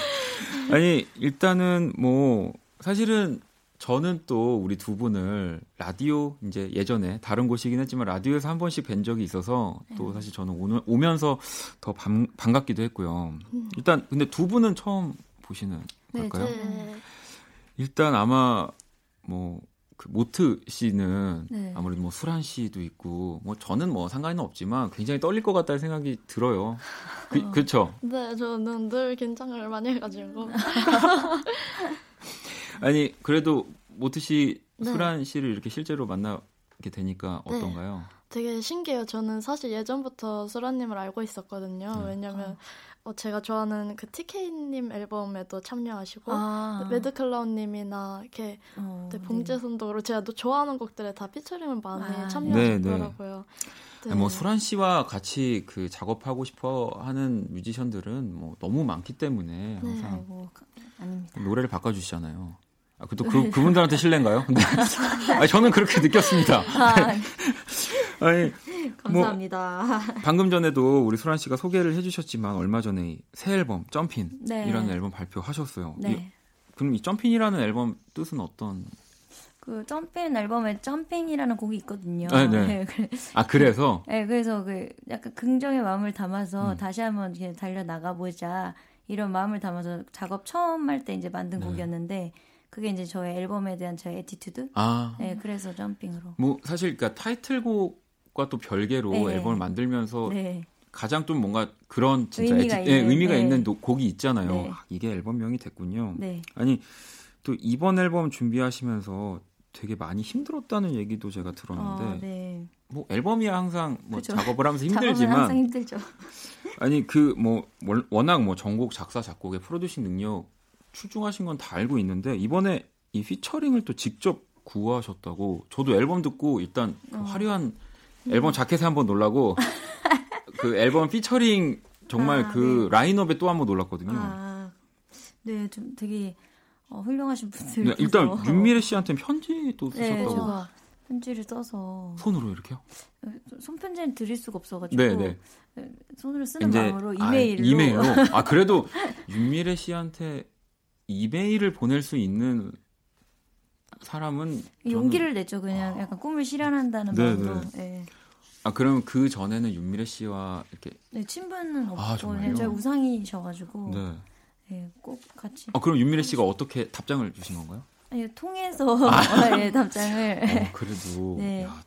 아니 일단은 뭐 사실은 저는 또 우리 두 분을 라디오 이제 예전에 다른 곳이긴 했지만 라디오에서 한 번씩 뵌 적이 있어서 또 사실 저는 오늘 오면서 더 반, 반갑기도 했고요. 일단 근데 두 분은 처음 보시는 네, 걸까요? 네. 일단 아마 뭐 그 모트 씨는 네. 아무래도 뭐 수란 씨도 있고 뭐 저는 뭐 상관은 없지만 굉장히 떨릴 것 같다는 생각이 들어요. 그, 어. 그렇죠. 네 저는 늘 긴장을 많이 해가지고 아니 그래도 모트 씨 네. 수란 씨를 이렇게 실제로 만나게 되니까 네. 어떤가요? 되게 신기해요. 저는 사실 예전부터 수라님을 알고 있었거든요. 네. 왜냐면 어, 제가 좋아하는 그 TK님 앨범에도 참여하시고 아, 매드클라운님이나 이렇게 어, 네, 봉제손도 그렇고 제가 또 좋아하는 곡들에 다 피처링을 많이 아, 참여하시더라고요. 네. 뭐 수란 씨와 같이 그 작업하고 싶어 하는 뮤지션들은 뭐 너무 많기 때문에 네. 항상 아이고 아닙니다. 노래를 바꿔주시잖아요. 아, 그또 그, 그분들한테 실례인가요? 네. 아니, 저는 그렇게 느꼈습니다. 아, 아니, 감사합니다. 방금 전에도 우리 수란 씨가 소개를 해주셨지만 얼마 전에 이 새 앨범 Jumpin 네. 이라는 앨범 발표하셨어요. 이, 네. 그럼 이 Jumpin이라는 앨범 뜻은 어떤? 그 Jumping 앨범에 Jumping이라는 곡이 있거든요. 네, 네. 그래- 아 그래서 네, 그래서 그 약간 긍정의 마음을 담아서 음. 다시 한번 달려 나가 보자 이런 마음을 담아서 작업 처음 할 때 이제 만든 네. 곡이었는데 그게 이제 저의 앨범에 대한 저의 attitude. 아 네, 그래서 Jumping으로. 뭐 사실 그러니까 타이틀곡 과 또 별개로 네. 앨범을 만들면서 네. 가장 좀 뭔가 그런 진짜 의미가 예, 있는, 의미가 네. 있는 노- 곡이 있잖아요. 네. 아, 이게 앨범명이 됐군요. 네. 아니 또 이번 앨범 준비하시면서 되게 많이 힘들었다는 얘기도 제가 들었는데 어, 네. 뭐 앨범이야 항상 뭐 그죠. 작업을 하면서 힘들지만 항상 힘들죠. 아니 그 뭐 워낙 뭐 전곡 작사 작곡의 프로듀싱 능력 출중하신 건 다 알고 있는데 이번에 이 피처링을 또 직접 구하셨다고 저도 앨범 듣고 일단 그 어. 화려한 앨범 자켓에 한번 놀라고 그 앨범 피처링 정말 아, 그 라인업에 또 한번 놀랐거든요. 아, 네, 좀 되게 어, 훌륭하신 분들. 네, 일단 윤미래 씨한테 편지도 네, 쓰셨다고 제가 편지를 써서 손으로 이렇게요? 손편지는 드릴 수가 없어가지고 네, 네. 손으로 쓰는 마음으로 아, 이메일로. 이메일로. 아 그래도 윤미래 씨한테 이메일을 보낼 수 있는 사람은 저는- 용기를 냈죠. 그냥 약간 꿈을 실현한다는 네, 마음으로. 네. 네. 아 그러면 그 전에는 윤미래 씨와 이렇게 네, 친분은 없고 아, 정말요? 저희 우상이셔가지고 네. 네, 꼭 같이 아 그럼 윤미래 씨가 어떻게 답장을 주신 건가요? 아니, 통해서 예, 답장을 어, 그래도 네. 야,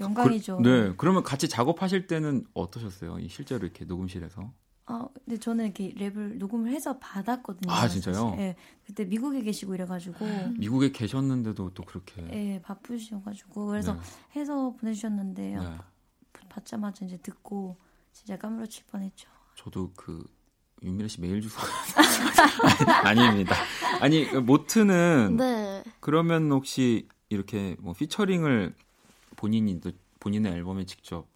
영광이죠. 그, 네. 그러면 같이 작업하실 때는 어떠셨어요? 이 실제로 이렇게 녹음실에서? 아, 근데 저는 이렇게 랩을 녹음을 해서 받았거든요. 아, 진짜요? 예, 그때 미국에 계시고 이래가지고 미국에 계셨는데도 또 그렇게 예, 바쁘셔가지고 그래서 네. 해서 보내주셨는데 네. 받자마자 이제 듣고 진짜 까무러칠 뻔했죠. 저도 그 윤미래 씨 메일 주소 아닙니다. 아니 모트는 네. 그러면 혹시 이렇게 뭐 피처링을 본인이 또 본인의 앨범에 직접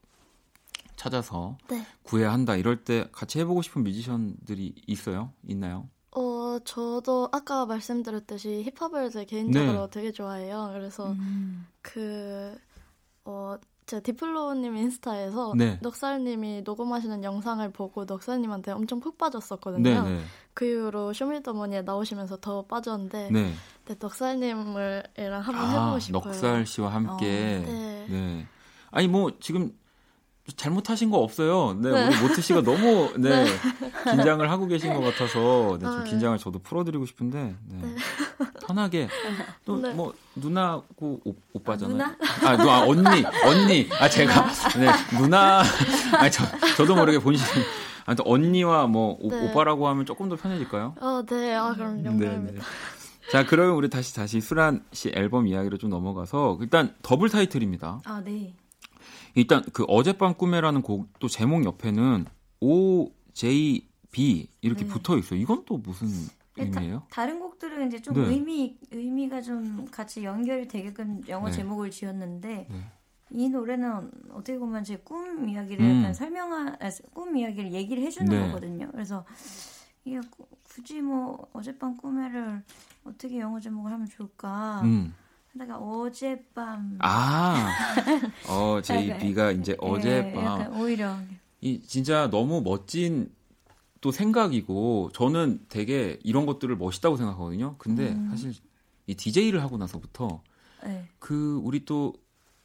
찾아서 네. 구해야 한다 이럴 때 같이 해보고 싶은 뮤지션들이 있어요? 있나요? 어 저도 아까 말씀드렸듯이 힙합을 제 개인적으로 네. 되게 좋아해요. 그래서 음. 그, 어, 제 디플로우님 인스타에서 네. 넉살님이 녹음하시는 영상을 보고 넉살님한테 엄청 푹 빠졌었거든요. 네네. 그 이후로 쇼미더머니에 나오시면서 더 빠졌는데 네. 네, 넉살님을 랑 한번 아, 해보고 싶어요. 넉살 씨와 함께. 어, 네. 네. 아니 뭐 지금 잘못하신 거 없어요. 네, 네. 우리 모트 씨가 너무 네, 긴장을 하고 계신 것 같아서 네, 좀 아, 네. 긴장을 저도 풀어드리고 싶은데 네. 편하게 또 네. 뭐 누나고 오, 오빠잖아요. 누나? 아, 누, 아 언니, 언니. 아 제가 네 누나. 아 저 저도 모르게 본신. 아무튼 언니와 뭐 오, 네. 오빠라고 하면 조금 더 편해질까요? 어, 네. 아, 그럼 네, 네. 영광입니다. 자, 그러면 우리 다시 다시 수란 씨 앨범 이야기로 좀 넘어가서 일단 더블 타이틀입니다. 아, 네. 일단 그 어젯밤 꿈에라는 곡또 제목 옆에는 O J B 이렇게 네. 붙어 있어요. 이건 또 무슨 네, 다- 의미예요? 다 른 곡들은 이제 좀 네. 의미 의미가 좀 같이 연결이 되게끔 영어 네. 제목을 지었는데 네. 이 노래는 어떻게 보면 제 꿈 이야기를 음. 약간 설명한 아, 꿈 이야기를 얘기를 해주는 네. 거거든요. 그래서 이게 구- 굳이 뭐 어젯밤 꿈에를 어떻게 영어 제목을 하면 좋을까? 음. 하다가 어젯밤 아, 어, J B가 이제 예, 어젯밤. 약간 오히려 이 진짜 너무 멋진 또 생각이고 저는 되게 이런 것들을 멋있다고 생각하거든요. 근데 음. 사실 이 DJ를 하고 나서부터 네. 그 우리 또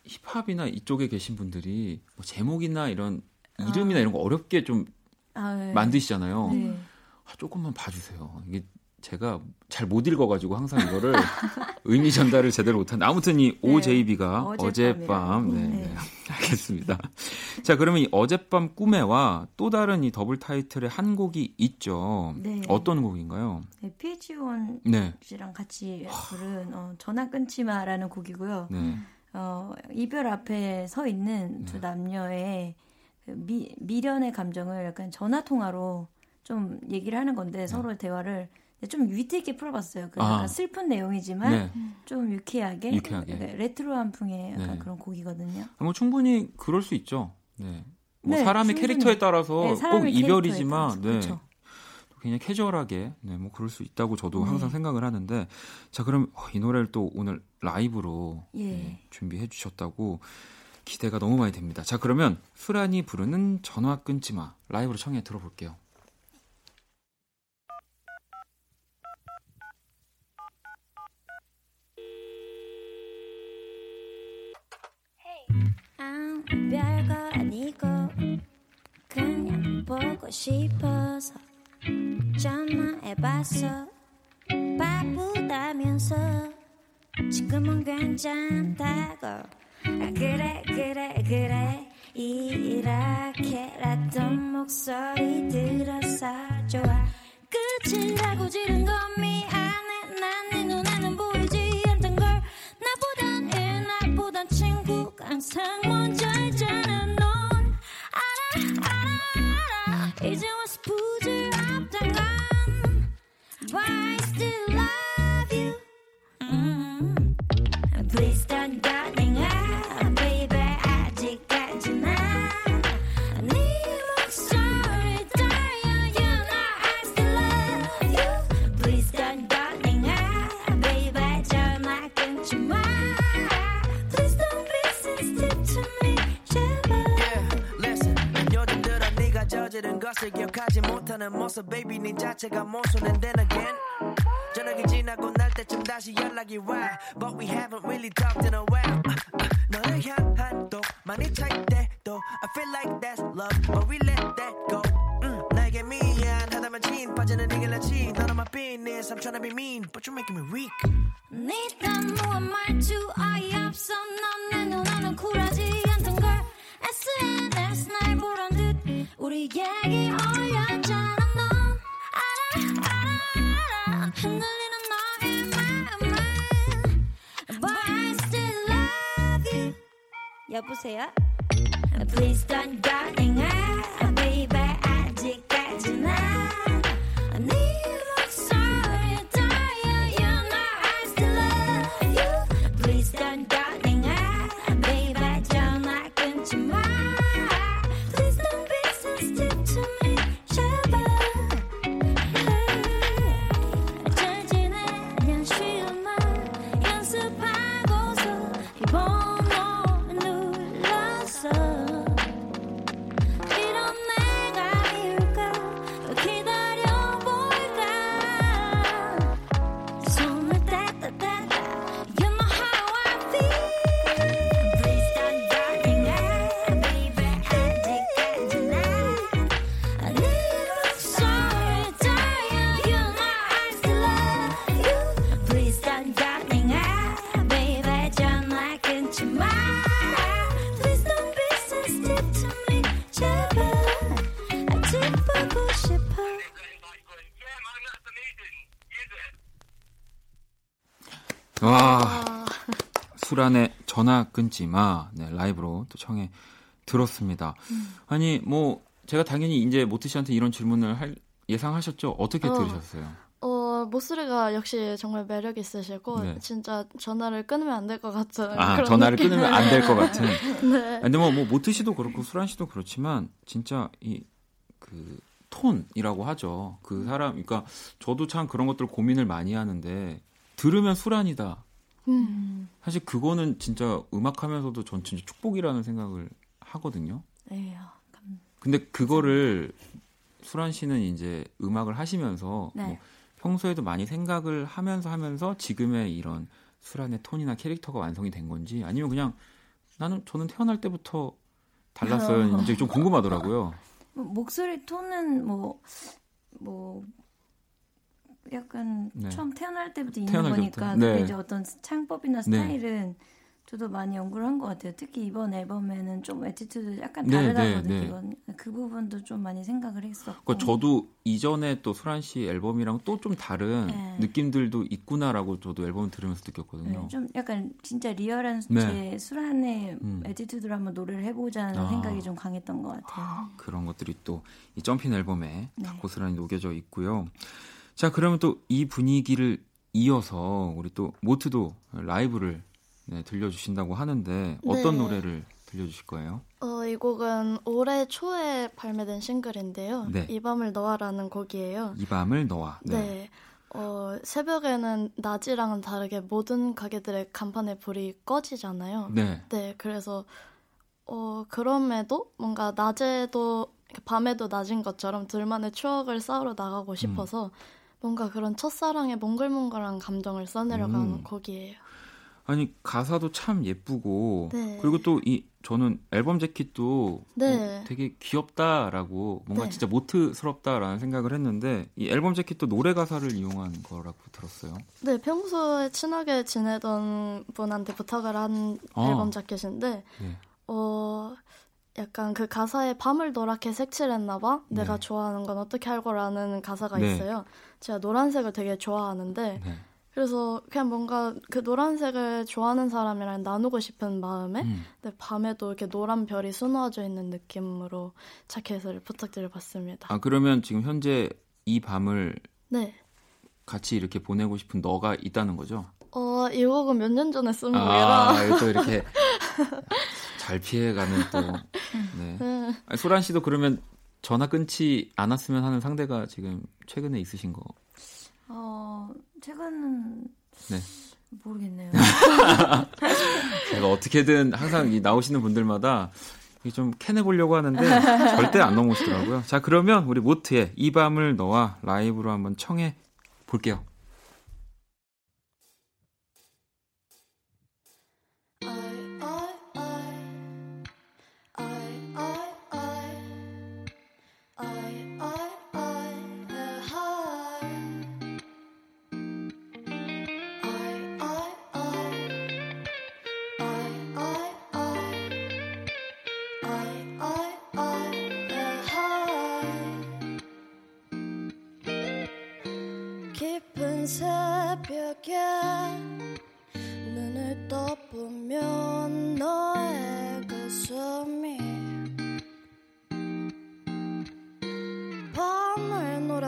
힙합이나 이쪽에 계신 분들이 뭐 제목이나 이런 이름이나 이런 거 어렵게 좀 아, 네. 만드시잖아요. 네. 아, 조금만 봐주세요. 이게 제가 잘 못 읽어가지고 항상 이거를 의미 전달을 제대로 못하는데 아무튼 이 네. OJB가. 어젯밤 네, 네. 네. 알겠습니다. 자 그러면 이 어젯밤 꿈에와 또 다른 이 더블 타이틀의 한 곡이 있죠. 네. 어떤 곡인가요? 네, PH1 네, 씨랑 같이 부른 어, 전화 끊지 마라는 곡이고요. 네, 어, 이별 앞에 서 있는 두 남녀의 그 미, 미련의 감정을 약간 전화 통화로 좀 얘기를 하는 건데 서로의 대화를 좀 위트 있게 풀어봤어요. 그 네. 아. 약간 슬픈 내용이지만 네. 좀 유쾌하게, 유쾌하게. 네, 레트로한 풍의 약간 네. 그런 곡이거든요. 뭐 충분히 그럴 수 있죠. 네. 뭐 네, 사람의 충분히. 캐릭터에 따라서 네, 꼭 이별이지만, 네. 따라서. 그렇죠. 그냥 캐주얼하게, 네, 뭐 그럴 수 있다고 저도 네. 항상 생각을 하는데, 자 그럼 어, 이 노래를 또 오늘 라이브로 예. 네, 준비해 주셨다고 기대가 너무 많이 됩니다. 자 그러면 수란이 부르는 전화 끊지 마 라이브로 청해 들어볼게요. 별거 아니고 그냥 보고 싶어서 전화해봤어. 바쁘다면서 지금은 괜찮다고. 아 그래 그래 그래. 이렇게라도 목소리 들어서 좋아. 끝이라고 지른 건 미안해. 눈에는 항상 먼저잖아 넌 알아 알아 알아 이제 와서 부질없던 건 But I still 저지른 것을 기억하지 못하는 모습, baby 네 자체가 모순은 then again. 저녁이 지나고 날 때쯤 다시 연락이 와, but we haven't really talked in a while. Uh, uh, 너를 향한 또 많이 찰 때도 I feel like that's love, but we let that go. 음, 나에게 미안하다면 진 빠지는 이 길라지 None of my business, I'm tryna be mean, but you're making me weak. 네 단무한 말투 어이없어 넌내 눈에는 쿨하지 않던 걸 SNS 날 보란 듯 우리 얘기 올렸잖아 넌 알아 알아 알아 흔들리는 너의 마음을 But I still love you 여보세요? Please don't go anywhere 술안에 전화 끊지 마. 네, 라이브로 또 청해 들었습니다. 아니, 뭐, 제가 당연히 이제 모트 씨한테 이런 질문을 할, 예상하셨죠? 어떻게 어. 들으셨어요? 어, 목소리가 역시 정말 매력 있으시고 네. 진짜 전화를 끊으면 안 될 것 같은 아, 그런 전화를 느낌. 끊으면 안 될 것 같은. 네. 근데 뭐, 뭐 모트 씨도 그렇고 수란 씨도 그렇지만 진짜 이 그 톤이라고 하죠. 그 사람, 그러니까 저도 참 그런 것들 고민을 많이 하는데 들으면 수란이다. 음. 사실 그거는 진짜 음악하면서도 전 진짜 축복이라는 생각을 하거든요. 네, 아, 감- 근데 그거를 수란 씨는 이제 음악을 하시면서 네. 뭐 평소에도 많이 생각을 하면서 하면서 지금의 이런 수란의 톤이나 캐릭터가 완성이 된 건지 아니면 그냥 나는 저는 태어날 때부터 달랐어요. 이제 좀 궁금하더라고요. 뭐 목소리 톤은 뭐, 뭐, 약간 네. 처음 태어날 때부터 있는 태어날 거니까. 때부터. 네. 이제 어떤 창법이나 스타일은 저도 많이 연구를 한 것 같아요. 특히 이번 앨범에는 좀 attitude 약간 네, 다르다고 네, 네. 느끼거든요. 그 부분도 좀 많이 생각을 했었고. 그러니까 저도 이전에 또 수란 씨 앨범이랑 또 좀 다른 네. 느낌들도 있구나라고 저도 앨범 들으면서 느꼈거든요. 네, 좀 약간 진짜 리얼한 네. 제 수란의 음. attitude로 한번 노래를 해보자는 아. 생각이 좀 강했던 것 같아요. 그런 것들이 또 이 점핑 앨범에 다 네. 고스란히 녹여져 있고요. 자, 그러면 또 이 분위기를 이어서 우리 또 모트도 라이브를 네, 들려주신다고 하는데 어떤 네. 노래를 들려주실 거예요? 어, 이 곡은 올해 초에 발매된 싱글인데요. 네. 이 밤을 너와라는 곡이에요. 이 밤을 너와. 네. 어, 새벽에는 낮이랑은 다르게 모든 가게들의 간판에 불이 꺼지잖아요. 네. 네, 그래서 어, 그럼에도 뭔가 낮에도 밤에도 낮인 것처럼 둘만의 추억을 쌓으러 음. 나가고 싶어서 뭔가 그런 첫사랑의 몽글몽글한 감정을 써내려가는 음. 곡이에요. 아니 가사도 참 예쁘고 네. 그리고 또 이 저는 앨범 재킷도 네. 어, 되게 귀엽다라고 뭔가 네. 진짜 모트스럽다라는 생각을 했는데 이 앨범 재킷도 노래 가사를 이용한 거라고 들었어요. 네, 평소에 친하게 지내던 분한테 부탁을 한 아. 앨범 자켓인데, 네. 어, 약간 그 가사에 밤을 노랗게 색칠했나봐? 내가 네. 좋아하는 건 어떻게 알고라는 가사가 네. 있어요. 제가 노란색을 되게 좋아하는데, 네. 그래서 그냥 뭔가 그 노란색을 좋아하는 사람이랑 나누고 싶은 마음에, 음. 근데 밤에도 이렇게 노란 별이 수놓아져 있는 느낌으로 자켓을 부탁드려봤습니다. 아 그러면 지금 현재 이 밤을 네. 같이 이렇게 보내고 싶은 너가 있다는 거죠? 어, 이 곡은 몇 년 전에 쓴 곡이라. 아, 또 이렇게 잘 피해가는 또. 네. 네. 아니, 소란 씨도 그러면 전화 끊지 않았으면 하는 상대가 지금 최근에 있으신 거. 어, 최근은 네. 모르겠네요. 제가 어떻게든 항상 이 나오시는 분들마다 이좀 캐내 보려고 하는데 절대 안 넘어오시더라고요. 자, 그러면 우리 모트의 이 밤을 너와 라이브로 한번 청해 볼게요.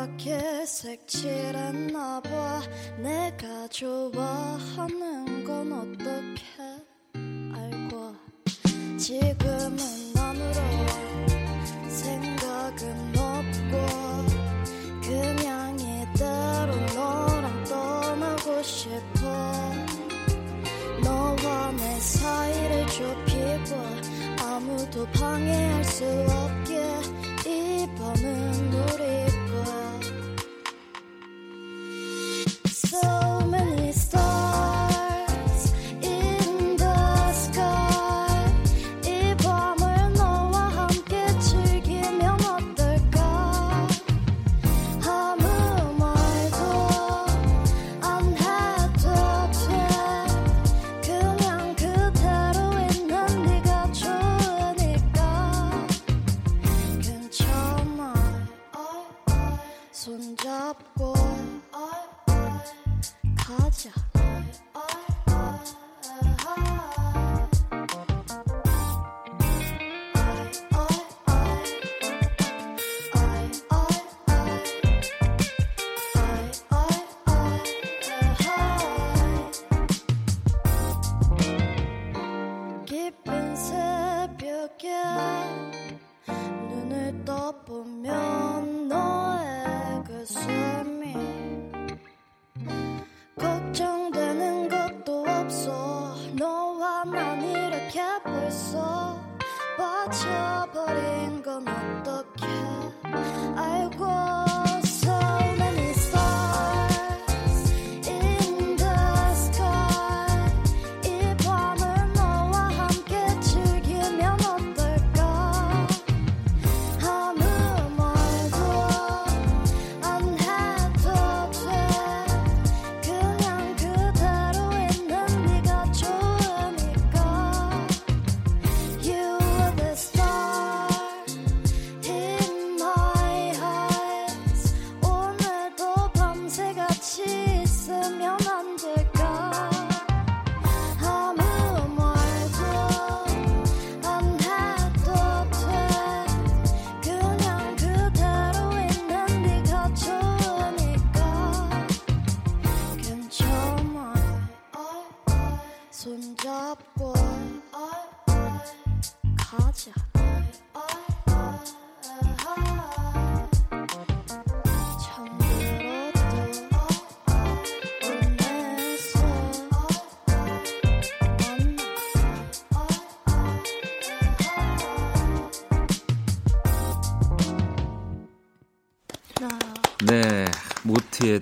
밤을 노랗게 색칠했나 봐. 내가 좋아하는 건 어떻게 알고? 지금은 안으로 생각은 없고 그냥 이대로 너랑 떠나고 싶어. 너와 내 사이를 좁히고 아무도 방해할 수 없게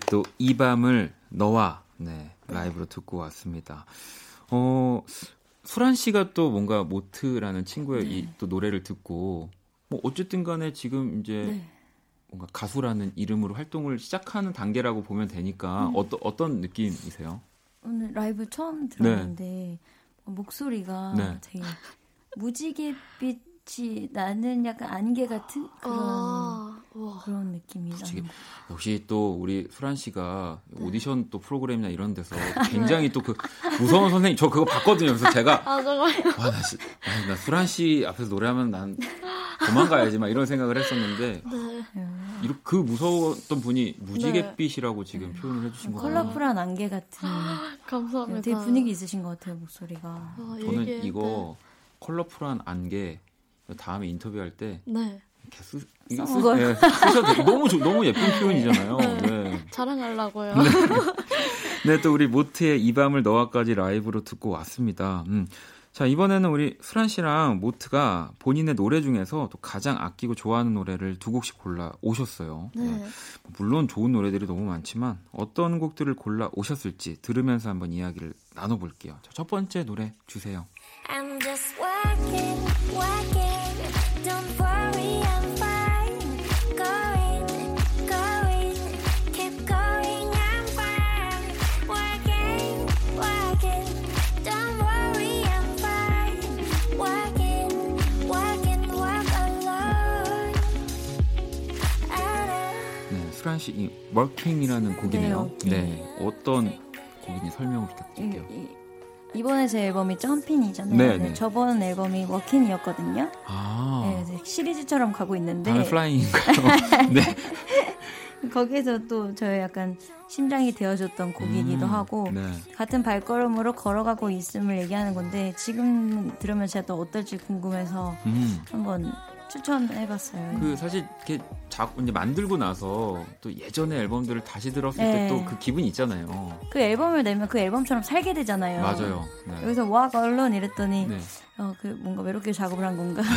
또 이 밤을 너와 네 라이브로 듣고 왔습니다. 어 수란 씨가 또 뭔가 모트라는 친구의 네. 이또 노래를 듣고 뭐 어쨌든 간에 지금 이제 네. 뭔가 가수라는 이름으로 활동을 시작하는 단계라고 보면 되니까 음. 어떤 어떤 느낌이세요? 오늘 라이브 처음 들었는데 어, 목소리가 네. 되게 무지갯빛이 나는 약간 안개 같은 그런 아, 와. 그런 느낌이 무지개- 나는 역시 또 우리 수란 씨가 네. 오디션 또 프로그램이나 이런 데서 굉장히 또 그 무서운 선생님 저 그거 봤거든요. 그래서 제가 아, 정말요? 와, 나, 시- 아, 나 수란 씨 앞에서 노래하면 난 도망가야지 막 이런 생각을 했었는데 네. 이렇게 그 무서웠던 분이 무지갯빛이라고 지금 표현을 해주신 거예요. 컬러풀한 안개 같은 감사합니다. 되게 분위기 있으신 것 같아요 목소리가. 와, 저는 이거 컬러풀한 안개 다음에 인터뷰할 때 네. 쓰, 이거 쓰. 네, 쓰셔도 돼요. 너무 좋- 너무 예쁜 표현이잖아요. 네. 자랑하려고요. 네, 또 우리 모트의 이 밤을 너와까지 라이브로 듣고 왔습니다. 음. 자, 이번에는 우리 수란 씨랑 모트가 본인의 노래 중에서 또 가장 아끼고 좋아하는 노래를 두 곡씩 골라 오셨어요. 네. 네. 물론 좋은 노래들이 너무 많지만 어떤 곡들을 골라 오셨을지 들으면서 한번 이야기를 나눠볼게요. 자, 첫 번째 노래 주세요. I'm just working, working. 네, 수란 씨이 Working이라는 곡이네요. 네, 네, 어떤 곡인지 설명 부탁드릴게요. 이, 이, 번에제 앨범이 점핀이잖아요. 네, 근데 네. 저번 앨범이 워킹이었거든요. 아, 네, 시리즈처럼 가고 있는데 다음에 플라잉인가요? 네. 거기에서 또 저의 약간 심장이 되어줬던 곡이기도 음, 하고 네. 같은 발걸음으로 걸어가고 있음을 얘기하는 건데 지금 들으면 제가 또 어떨지 궁금해서 음. 한번 추천해봤어요. 그 사실 이렇게 자 이제 만들고 나서 또 예전의 앨범들을 다시 들었을 네. 때또 그 기분이 있잖아요. 그 앨범을 내면 그 앨범처럼 살게 되잖아요. 맞아요. 네. 여기서 와 얼른 이랬더니 네. 어, 그 뭔가 외롭게 작업을 한 건가?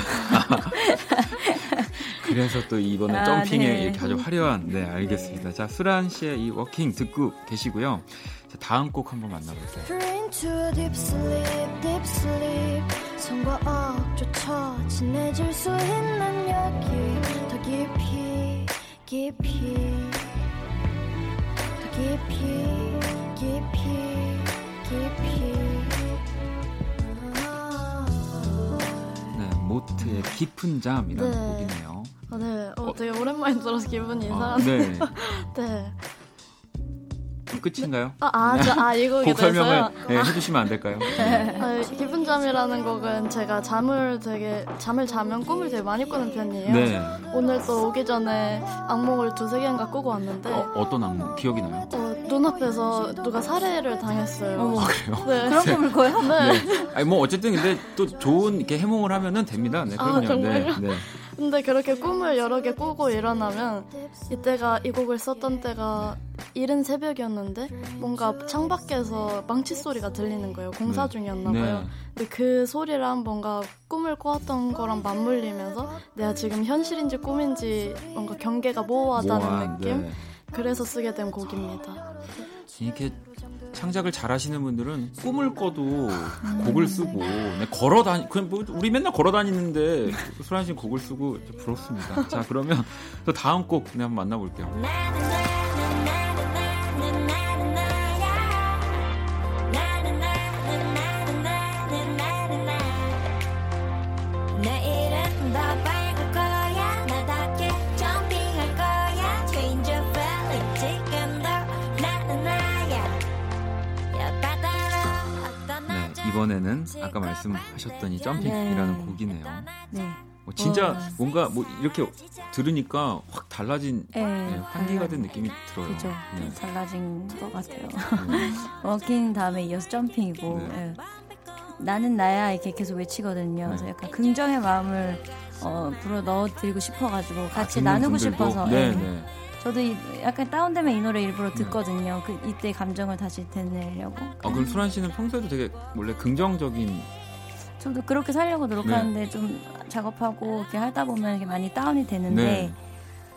그래서 또 이번에 아, 점핑에 네. 이렇게 아주 화려한 네 알겠습니다. 자 수란 씨의 이 워킹 듣고 계시고요. 자, 다음 곡 한번 만나볼게요. Sleep. 손과 억조차 친해질 수 있는 여기 더 깊이, 깊이, 더 깊이, 깊이, 깊이. 네 모트의 깊은 잠이라는 네. 곡이네요. 아, 네. 어, 되게 오랜만에 들어서 기분이 아, 이상한데. 네. 네. 끝인가요? 아, 아, 저, 아, 이 곡이 곡 설명을? 네, 해주시면 안 될까요? 네. 아, 기분 잠이라는 곡은 제가 잠을 되게 잠을 자면 꿈을 되게 많이 꾸는 편이에요. 네. 오늘 또 오기 전에 악몽을 두세 개인가 꾸고 왔는데 어, 어떤 악몽 기억이 나요? 어, 눈앞에서 누가 살해를 당했어요. 어머. 그래요? 네. 그런 꿈을 꿔요? 네. 네. 아니 뭐 어쨌든 근데 또 좋은 이렇게 해몽을 하면은 됩니다. 네, 아, 그럼요. 정말요? 네. 네. 근데 그렇게 꿈을 여러 개 꾸고 일어나면 이때가 이 곡을 썼던 때가 이른 새벽이었는데 뭔가 창밖에서 망치 소리가 들리는 거예요. 공사 네. 중이었나 봐요. 네. 근데 그 소리랑 뭔가 꿈을 꾸었던 거랑 맞물리면서 내가 지금 현실인지 꿈인지 뭔가 경계가 모호하다는 모호한, 느낌? 네. 그래서 쓰게 된 곡입니다. 이렇게 창작을 잘하시는 분들은 꿈을 꿔도 곡을 쓰고 네, 걸어 다니 그냥 뭐 우리 맨날 걸어 다니는데 수란 씨 곡을 쓰고 좀 부럽습니다. 자 그러면 또 다음 곡 네, 한번 만나볼게요. 이번에는 아까 말씀하셨던 이 Jumping이라는 네. 곡이네요. 네. 뭐 진짜 어. 뭔가 뭐 이렇게 들으니까 확 달라진 네, 네, 환기가 된 달라- 느낌이 들어요. 그죠. 네. 달라진 것 같아요. 네. Walking 다음에 이어서 Jumping이고 네. 예. 나는 나야 이렇게 계속 외치거든요. 그래서 네. 약간 긍정의 마음을 어, 불어 넣어드리고 싶어가지고 같이 듣는 나누고 분들도? 싶어서 네, 예. 네. 저도 이- 약간 다운되면 이 노래 일부러 듣거든요. 그 이때 감정을 다시 되내려고. 아 그럼 수란 씨는 평소에도 되게 원래 긍정적인 저도 그렇게 살려고 노력하는데 좀 작업하고 이렇게 하다 보면 이게 많이 다운이 되는데 네.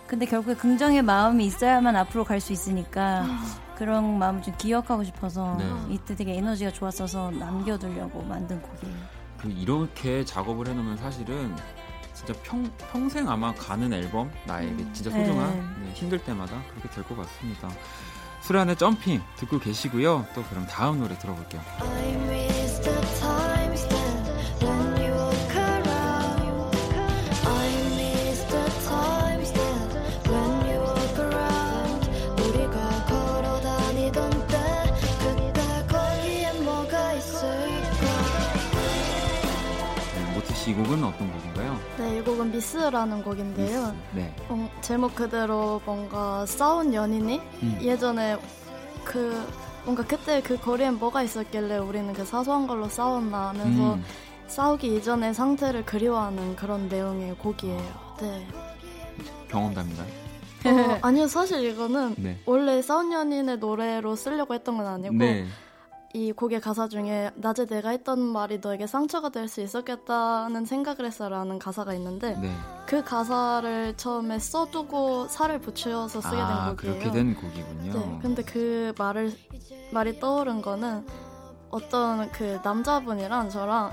근데 결국에 긍정의 마음이 있어야만 앞으로 갈 수 있으니까 그런 마음을 좀 기억하고 싶어서 네. 이때 되게 에너지가 좋았어서 남겨두려고 만든 곡이에요. 그 이렇게 작업을 해놓으면 사실은 진짜 평, 평생 아마 가는 앨범 나에게 진짜 소중한 네. 네, 힘들 때마다 그렇게 될 것 같습니다. 수란의 점핑 듣고 계시고요. 또 그럼 다음 노래 들어볼게요. 네, 씨 곡은 어떤 곡인가요? 네, 이 곡은 미스라는 곡인데요. 네. 어, 제목 그대로 뭔가 싸운 연인이 음. 예전에 그 뭔가 그때 그 거리엔 뭐가 있었길래 우리는 그 사소한 걸로 싸웠나 하면서 음, 싸우기 이전의 상태를 그리워하는 그런 내용의 곡이에요. 네. 경험담인가요? 어, 아니요, 사실 이거는 네. 원래 싸운 연인의 노래로 쓰려고 했던 건 아니고 네. 이 곡의 가사 중에 낮에 내가 했던 말이 너에게 상처가 될 수 있었겠다는 생각을 했어라는 가사가 있는데 네. 그 가사를 처음에 써두고 살을 붙여서 쓰게 된 아, 곡이에요. 그렇게 된 곡이군요. 네, 근데 그 말을 말이 떠오른 거는 어떤 그 남자분이랑 저랑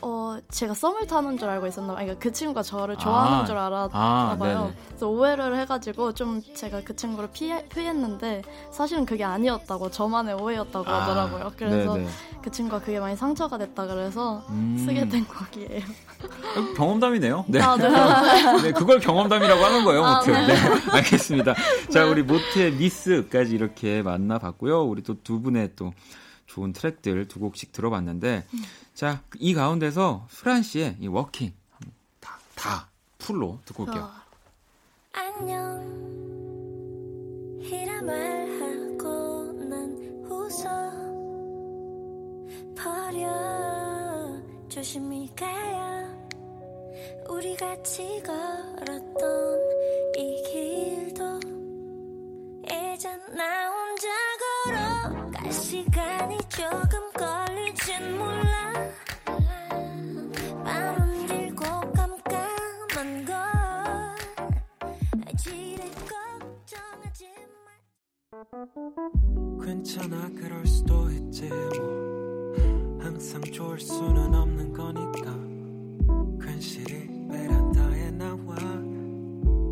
어 제가 썸을 타는 줄 알고 있었나 봐요. 그러니까 그 친구가 저를 좋아하는 아, 줄 알았나 아, 봐요. 네네. 그래서 오해를 해가지고 좀 제가 그 친구를 피해, 피했는데 사실은 그게 아니었다고 저만의 오해였다고 아, 하더라고요. 그래서 네네. 그 친구가 그게 많이 상처가 됐다 그래서 음. 쓰게 된 곡이에요. 어, 경험담이네요. 네. 아, 네. 네, 그걸 경험담이라고 하는 거예요, 아, 모트. 네. 네. 알겠습니다. 자, 우리 모트의 미스까지 이렇게 만나봤고요. 우리 또 두 분의 또 좋은 트랙들 두 곡씩 들어봤는데, 자, 이 가운데서 수란 씨의 이 Walking. 다, 다 풀로 듣고 올게요. 안녕. 이라 말하고 난 웃어. 버려 조심히 가야. 우리 같이 걸었던 이 길도. 예전 나 혼자 걸어갈 시간이 조금 걸릴진 몰라. 밤은 길고 깜깜한 걸. 지레 걱정하지 마. 괜찮아 그럴 수도 있지 뭐. 항상 좋을 수는 없는 거니까. 괜시리 베란다에 나와.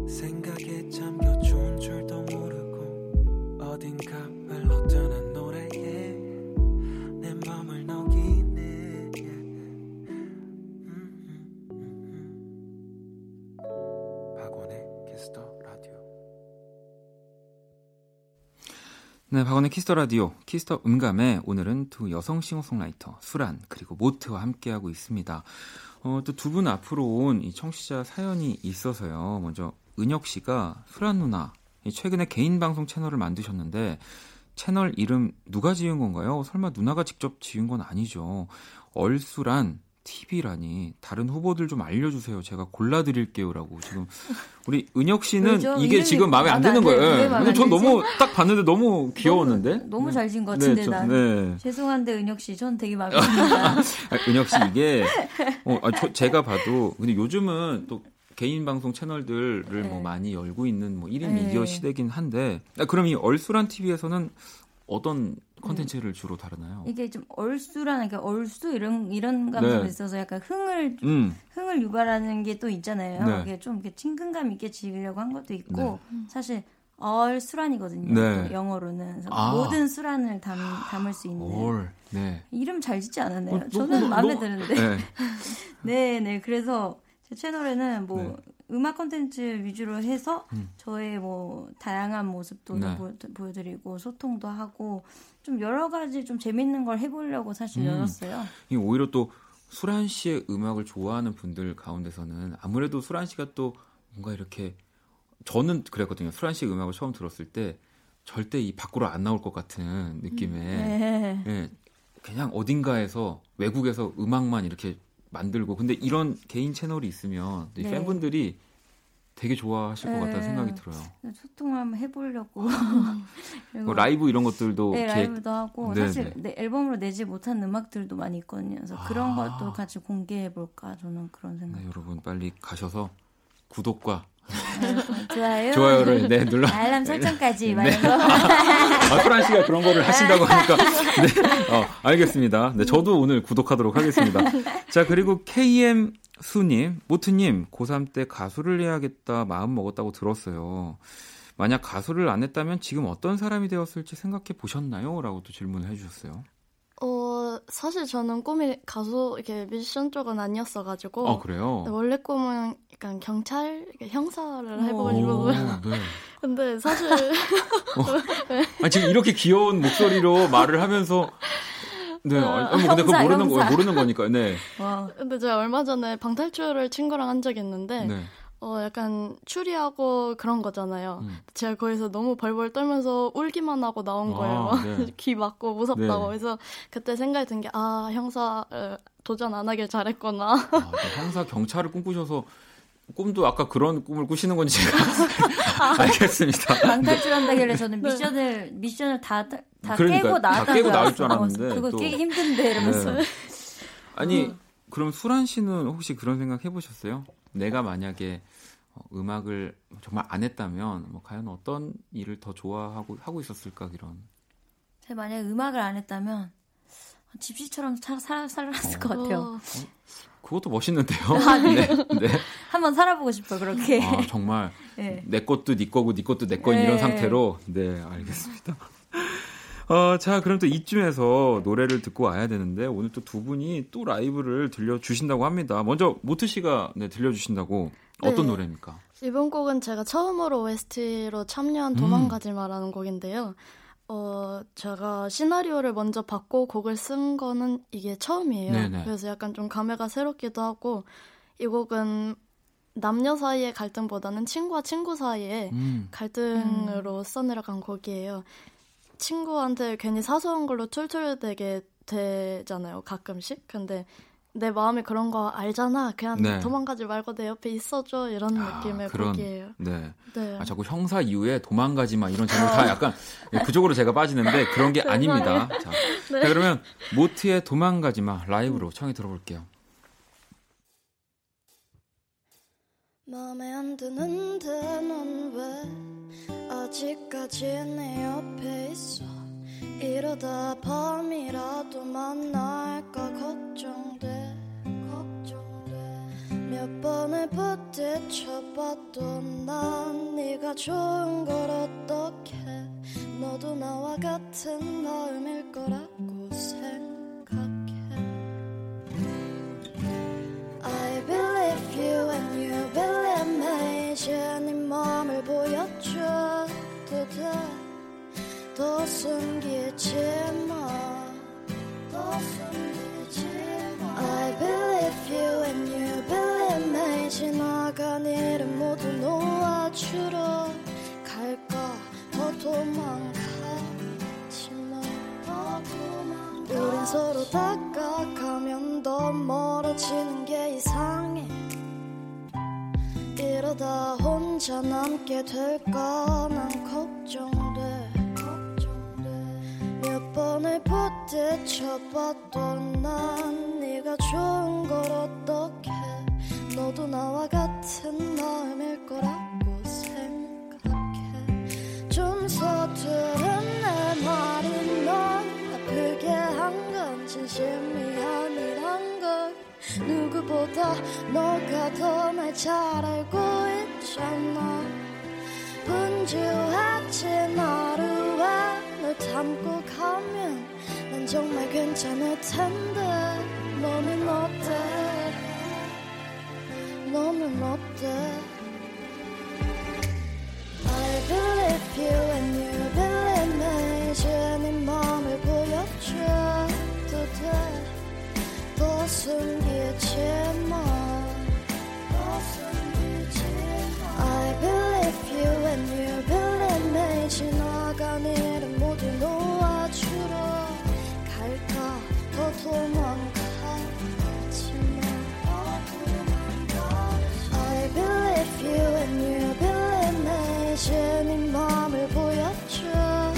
생각에 잠겨 좋은 줄도 모르고 어딘가 흘러드는 네, 박원의 키스 더 라디오, 키스 더 음감회 오늘은 두 여성 싱어송라이터, 수란, 그리고 모트와 함께하고 있습니다. 어, 또 두 분 앞으로 온 이 청취자 사연이 있어서요. 먼저, 은혁 씨가 수란 누나, 이 최근에 개인 방송 채널을 만드셨는데, 채널 이름 누가 지은 건가요? 설마 누나가 직접 지은 건 아니죠. 얼수란 TV라니, 다른 후보들 좀 알려주세요. 제가 골라드릴게요라고 지금. 우리 은혁 씨는? 이게 지금 마음에 안 드는 안 거예요. 마음에 근데 안 전? 너무 딱 봤는데 너무 귀여웠는데. 너무, 너무 잘 지은 것 네, 같은데 저- 난. 네. 죄송한데 은혁 씨, 전 되게 마음에 듭니다. 아, 은혁 씨 이게 어, 아, 저- 제가 봐도 근데 요즘은 또 개인 방송 채널들을 뭐 네. 많이 열고 있는 뭐 1인 네. 미디어 시대긴 한데 아, 그럼 이 얼수란 TV에서는 어떤 컨텐츠를 주로 다루나요? 이게 좀 얼수라는 게 얼수 이런 이런 감성이 네. 있어서 약간 흥을 음, 흥을 유발하는 게 또 있잖아요. 네. 이게 좀 이렇게 친근감 있게 지으려고 한 것도 있고 네. 사실 얼수란이거든요. 네. 그 영어로는 아. 모든 수란을 담, 담을 수 있는 얼, 네. 이름 잘 짓지 않았나요? 어, 너- 저는 너- 마음에 너- 드는데. 네. 네, 네. 그래서 제 채널에는 뭐 네. 음악 콘텐츠 위주로 해서 음. 저의 뭐 다양한 모습도 네. 보, 보여드리고 소통도 하고 좀 여러 가지 좀 재밌는 걸 해보려고 사실 음. 열었어요. 이 오히려 또 수란 씨의 음악을 좋아하는 분들 가운데서는 아무래도 수란 씨가 또 뭔가 이렇게 저는 그랬거든요. 수란 씨의 음악을 처음 들었을 때 절대 이 밖으로 안 나올 것 같은 느낌의 네. 예, 그냥 어딘가에서 외국에서 음악만 이렇게 만들고 근데 이런 개인 채널이 있으면 이 네. 팬분들이 되게 좋아하실 것 네. 같다는 생각이 들어요. 소통을 한번 해보려고. 그리고 뭐 라이브 이런 것들도 네, 이렇게 라이브도 하고 네, 사실 네. 내 앨범으로 내지 못한 음악들도 많이 있거든요. 그래서 그런 아. 것도 같이 공개해 볼까 저는 그런 생각. 네, 여러분 빨리 가셔서 구독과 좋아요. 좋아요를 네 눌러. 알람 설정까지 네. 많은 거. 아, 소란 씨가 그런 거를 하신다고 하니까. 네. 어, 알겠습니다. 네, 저도 오늘 구독하도록 하겠습니다. 자, 그리고 KM 수님, 모트님, 고3 때 가수를 해야겠다 마음 먹었다고 들었어요. 만약 가수를 안 했다면 지금 어떤 사람이 되었을지 생각해 보셨나요? 라고 또 질문을 해주셨어요. 어, 사실 저는 꿈이 가수, 이렇게 미션 쪽은 아니었어가지고. 아, 그래요? 네, 원래 꿈은 약간 경찰, 형사를 해보고 오, 싶었고요. 네. 근데 사실, 아, 지금 이렇게 귀여운 목소리로 말을 하면서 네, 아니, 뭐 근데 그거 모르는 거. 모르는 거니까. 네. 와. 근데 제가 얼마 전에 방탈출을 친구랑 한 적이 있는데, 네. 어, 약간 추리하고 그런 거잖아요. 음. 제가 거기서 너무 벌벌 떨면서 울기만 하고 나온 거예요. 아, 네. 귀 막고 무섭다고. 네. 그래서 그때 생각이 든 게, 아, 형사 어, 도전 안 하길 잘했구나. 아, 또 형사 경찰을 꿈꾸셔서 꿈도 아까 그런 꿈을 꾸시는 건지 제가 알겠습니다. 방탈출한다길래 저는 미션을 미션을 다 다 그러니까, 깨고 다 나왔다는 깨고 줄 나올 줄. 알았는데 그거 또- 깨기 힘든데 이러면서. 네. 아니 그럼 수란 씨는 혹시 그런 생각 해보셨어요? 내가 만약에 어, 음악을 정말 안 했다면 뭐 과연 어떤 일을 더 좋아하고 하고 있었을까 이런. 제가 만약에 음악을 안 했다면 집시처럼 살, 살, 살았을 것 같아요. 어, 그것도 멋있는데요. 아, 네. 네. 한번 살아보고 싶어 그렇게. 아 정말 네. 내 것도 네 거고 네 것도 내 거인 네. 이런 상태로 네 알겠습니다. 어, 자 그럼 또 이쯤에서 노래를 듣고 와야 되는데 오늘 또 두 분이 또 라이브를 들려주신다고 합니다. 먼저 모트 씨가 네, 들려주신다고 어떤 네. 노래입니까? 이번 곡은 제가 처음으로 OST로 참여한 음. 도망가지 마라는 곡인데요. 어, 제가 시나리오를 먼저 받고 곡을 쓴 거는 이게 처음이에요. 네네. 그래서 약간 좀 감회가 새롭기도 하고, 이 곡은 남녀 사이의 갈등보다는 친구와 친구 사이의 음. 갈등으로 써내려간 곡이에요. 친구한테 괜히 사소한 걸로 툴툴대게 되잖아요, 가끔씩. 근데 내 마음이 그런 거 알잖아. 그냥 네. 도망가지 말고 내 옆에 있어줘. 이런 아, 느낌의 그런, 곡이에요. 네. 네. 아, 자꾸 형사 이후에 도망가지 마 이런 제목 다 약간 예, 그쪽으로 제가 빠지는데 그런 게 아닙니다. 자, 네. 자, 그러면 모트의 도망가지 마 라이브로 청해 들어볼게요. 맘에 안 드는데 넌 왜 아직까지 내 옆에 있어? 이러다 밤이라도 만날까 걱정돼 걱정돼. 몇 번을 부딪혀봐도 난 네가 좋은 걸 어떡해 너도 나와 같은 마음일 거라고 생각 I believe you and you believe me 이제 네 맘을 보여줘도 돼더 숨기지 마더 숨기지 마 I believe you and you believe me 지나간 일은 모두 놓아주러 갈까 더 도망가지 마더 도망가 우린 서로 다가 더 멀어지는 게 이상해. 이러다 혼자 남게 될까? 난 걱정돼 몇 번을 부딪혀봐도 난 네가 좋은 걸 어떡해? 너도 나와 같은 마음일 거라고 생각해. 좀 서투른 내 말이 널 아프게 한 건 진심이 아니란 걸 누구보다 너가 더 날 잘 알고 있잖아. 분주하지 나를 왜널 닮고 가면 난 정말 괜찮을 텐데. 너는 어때? 너는 어때? I believe you and you believe me. 이제 네 맘을 보여줘도 돼더 숨 네 맘을 보여줘도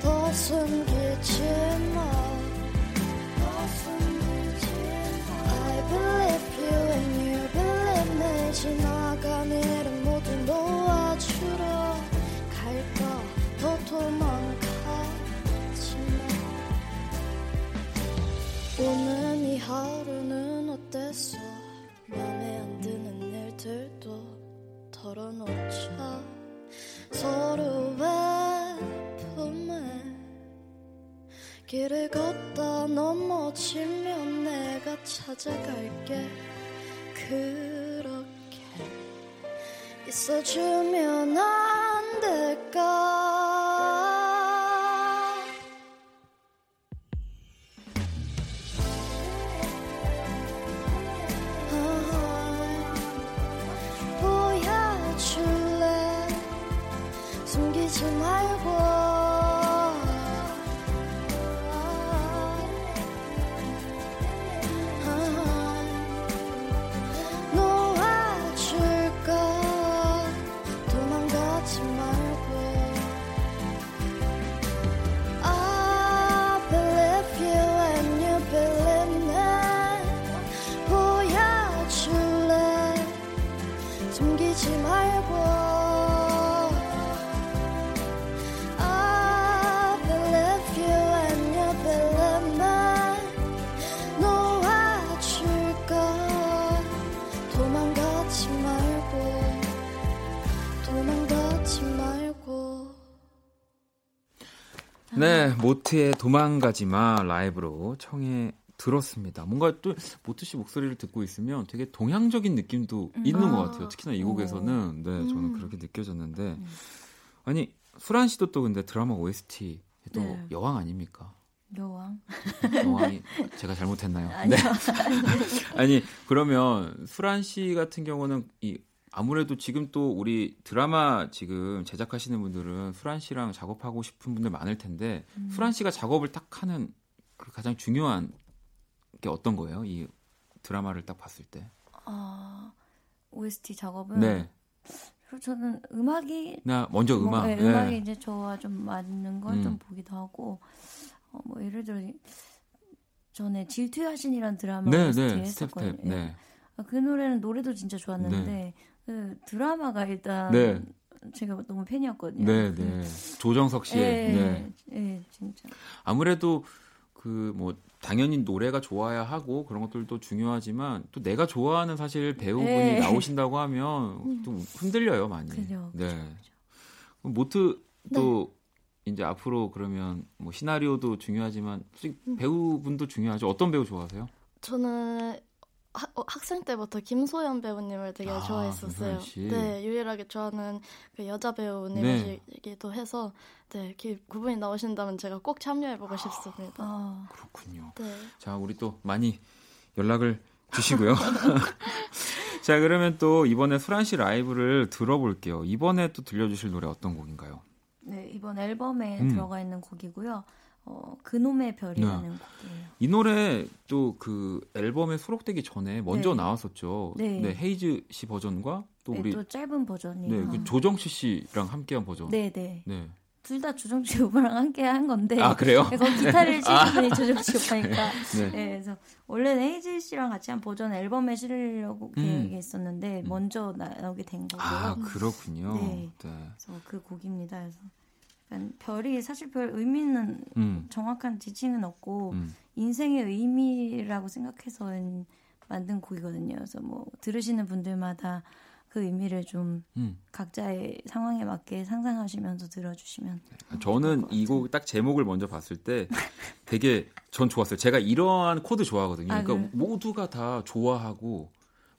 돼더 숨 하루는 어땠어? 맘에 안 드는 일들도 털어놓자. 서로의 품에 길을 걷다 넘어지면 내가 찾아갈게. 그렇게 있어주면 안 될까? 모트의 도망가지 마 라이브로 청해 들었습니다. 뭔가 또 모트 씨 목소리를 듣고 있으면 되게 동양적인 느낌도 있는 것 같아요. 특히나 이 곡에서는 네, 저는 그렇게 느껴졌는데 아니 수란 씨도 또 근데 드라마 OST 또 네. 여왕 아닙니까? 여왕. 여왕이 제가 잘못했나요? 아니요. 네. 아니 그러면 수란 씨 같은 경우는 이 아무래도 지금 또 우리 드라마 지금 제작하시는 분들은 수란 씨랑 작업하고 싶은 분들 많을 텐데 음. 수란 씨가 작업을 딱 하는 그 가장 중요한 게 어떤 거예요? 이 드라마를 딱 봤을 때. 아, OST 작업은 네. 저는 음악이 나 먼저 뭐, 음악. 네, 네. 음악이 이제 저와 좀 맞는 걸 좀 음. 보기도 하고 어, 뭐 예를 들어 전에 질투의 화신이라는 드라마 네, OST 네. 스텝 했었거든요. 스텝. 네. 아, 그 노래는 노래도 진짜 좋았는데 네. 그 드라마가 일단 네. 제가 너무 팬이었거든요. 네, 그- 네. 조정석 씨의 예, 네. 예, 진짜. 아무래도 그 뭐 당연히 노래가 좋아야 하고 그런 것들도 중요하지만 또 내가 좋아하는 사실 배우분이 네. 나오신다고 하면 좀 흔들려요 많이. 그죠, 네. 그죠, 그죠. 그럼 모트도 이제 앞으로 그러면 뭐 시나리오도 중요하지만 솔직히 배우분도 중요하죠. 어떤 배우 좋아하세요? 저는 하- 어, 학생 때부터 김소연 배우님을 되게 아, 좋아했었어요. 네, 유일하게 좋아하는 그 여자 네. 배우님이기도 해서 네, 그 그분이 나오신다면 제가 꼭 참여해보고 싶습니다. 아, 그렇군요. 네. 자, 우리 또 많이 연락을 주시고요. 자, 그러면 또 이번에 수란 씨 라이브를 들어볼게요. 이번에 또 들려주실 노래 어떤 곡인가요? 네 이번 앨범에 음. 들어가 있는 곡이고요. 어, 그놈의 별이라는 네. 곡이에요. 이 노래 또 그 앨범에 수록되기 전에 먼저 네. 나왔었죠. 네. 헤이즈 씨 버전과 또 네, 우리 또 짧은 버전이요. 네, 그 조정치 씨랑 함께한 버전. 네, 네. 네. 둘 다 조정치 오빠랑 함께 한 건데. 아, 그래요? 네, 거기 기타를 치는 분이 조정치 오빠니까. 네. 네, 그래서 원래는 헤이즈 씨랑 같이 한 버전 앨범에 실으려고 계획이 음. 음. 먼저 나오게 된 거고요. 아, 그렇군요. 네. 네. 그래서 그 곡입니다. 그래서 별이 사실 별 의미는 음. 정확한 지칭은 없고 음. 인생의 의미라고 생각해서 만든 곡이거든요. 그래서 뭐 들으시는 분들마다 그 의미를 좀 음. 각자의 상황에 맞게 상상하시면서 들어주시면 저는 이 곡 딱 제목을 먼저 봤을 때 되게 전 좋았어요. 제가 이러한 코드 좋아하거든요. 아, 그러니까 그래요? 모두가 다 좋아하고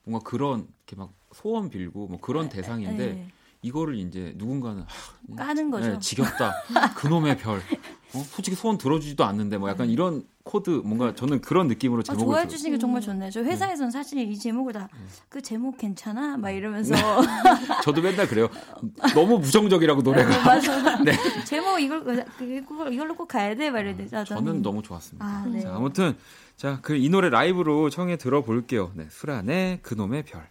뭔가 그런 이렇게 막 소원 빌고 뭐 그런 대상인데 네. 이거를 이제 누군가는 하, 까는 거죠. 네, 지겹다. 그놈의 별. 어? 솔직히 소원 들어주지도 않는데 뭐 약간 이런 코드 뭔가 저는 그런 느낌으로 아, 제목을 좋아해 들었어요. 주시는 게 정말 좋네요. 저 회사에서는 사실 이 제목을 다 그 제목 괜찮아? 막 이러면서 저도 맨날 그래요. 너무 부정적이라고 노래가. 맞아. 네. 제목 이걸 이걸로 꼭 가야 돼? 막 이랬는데 아, 저는 너무 좋았습니다. 아, 네. 자, 아무튼 자, 그 이 노래 라이브로 청해 들어볼게요. 네, 수란의 그놈의 별.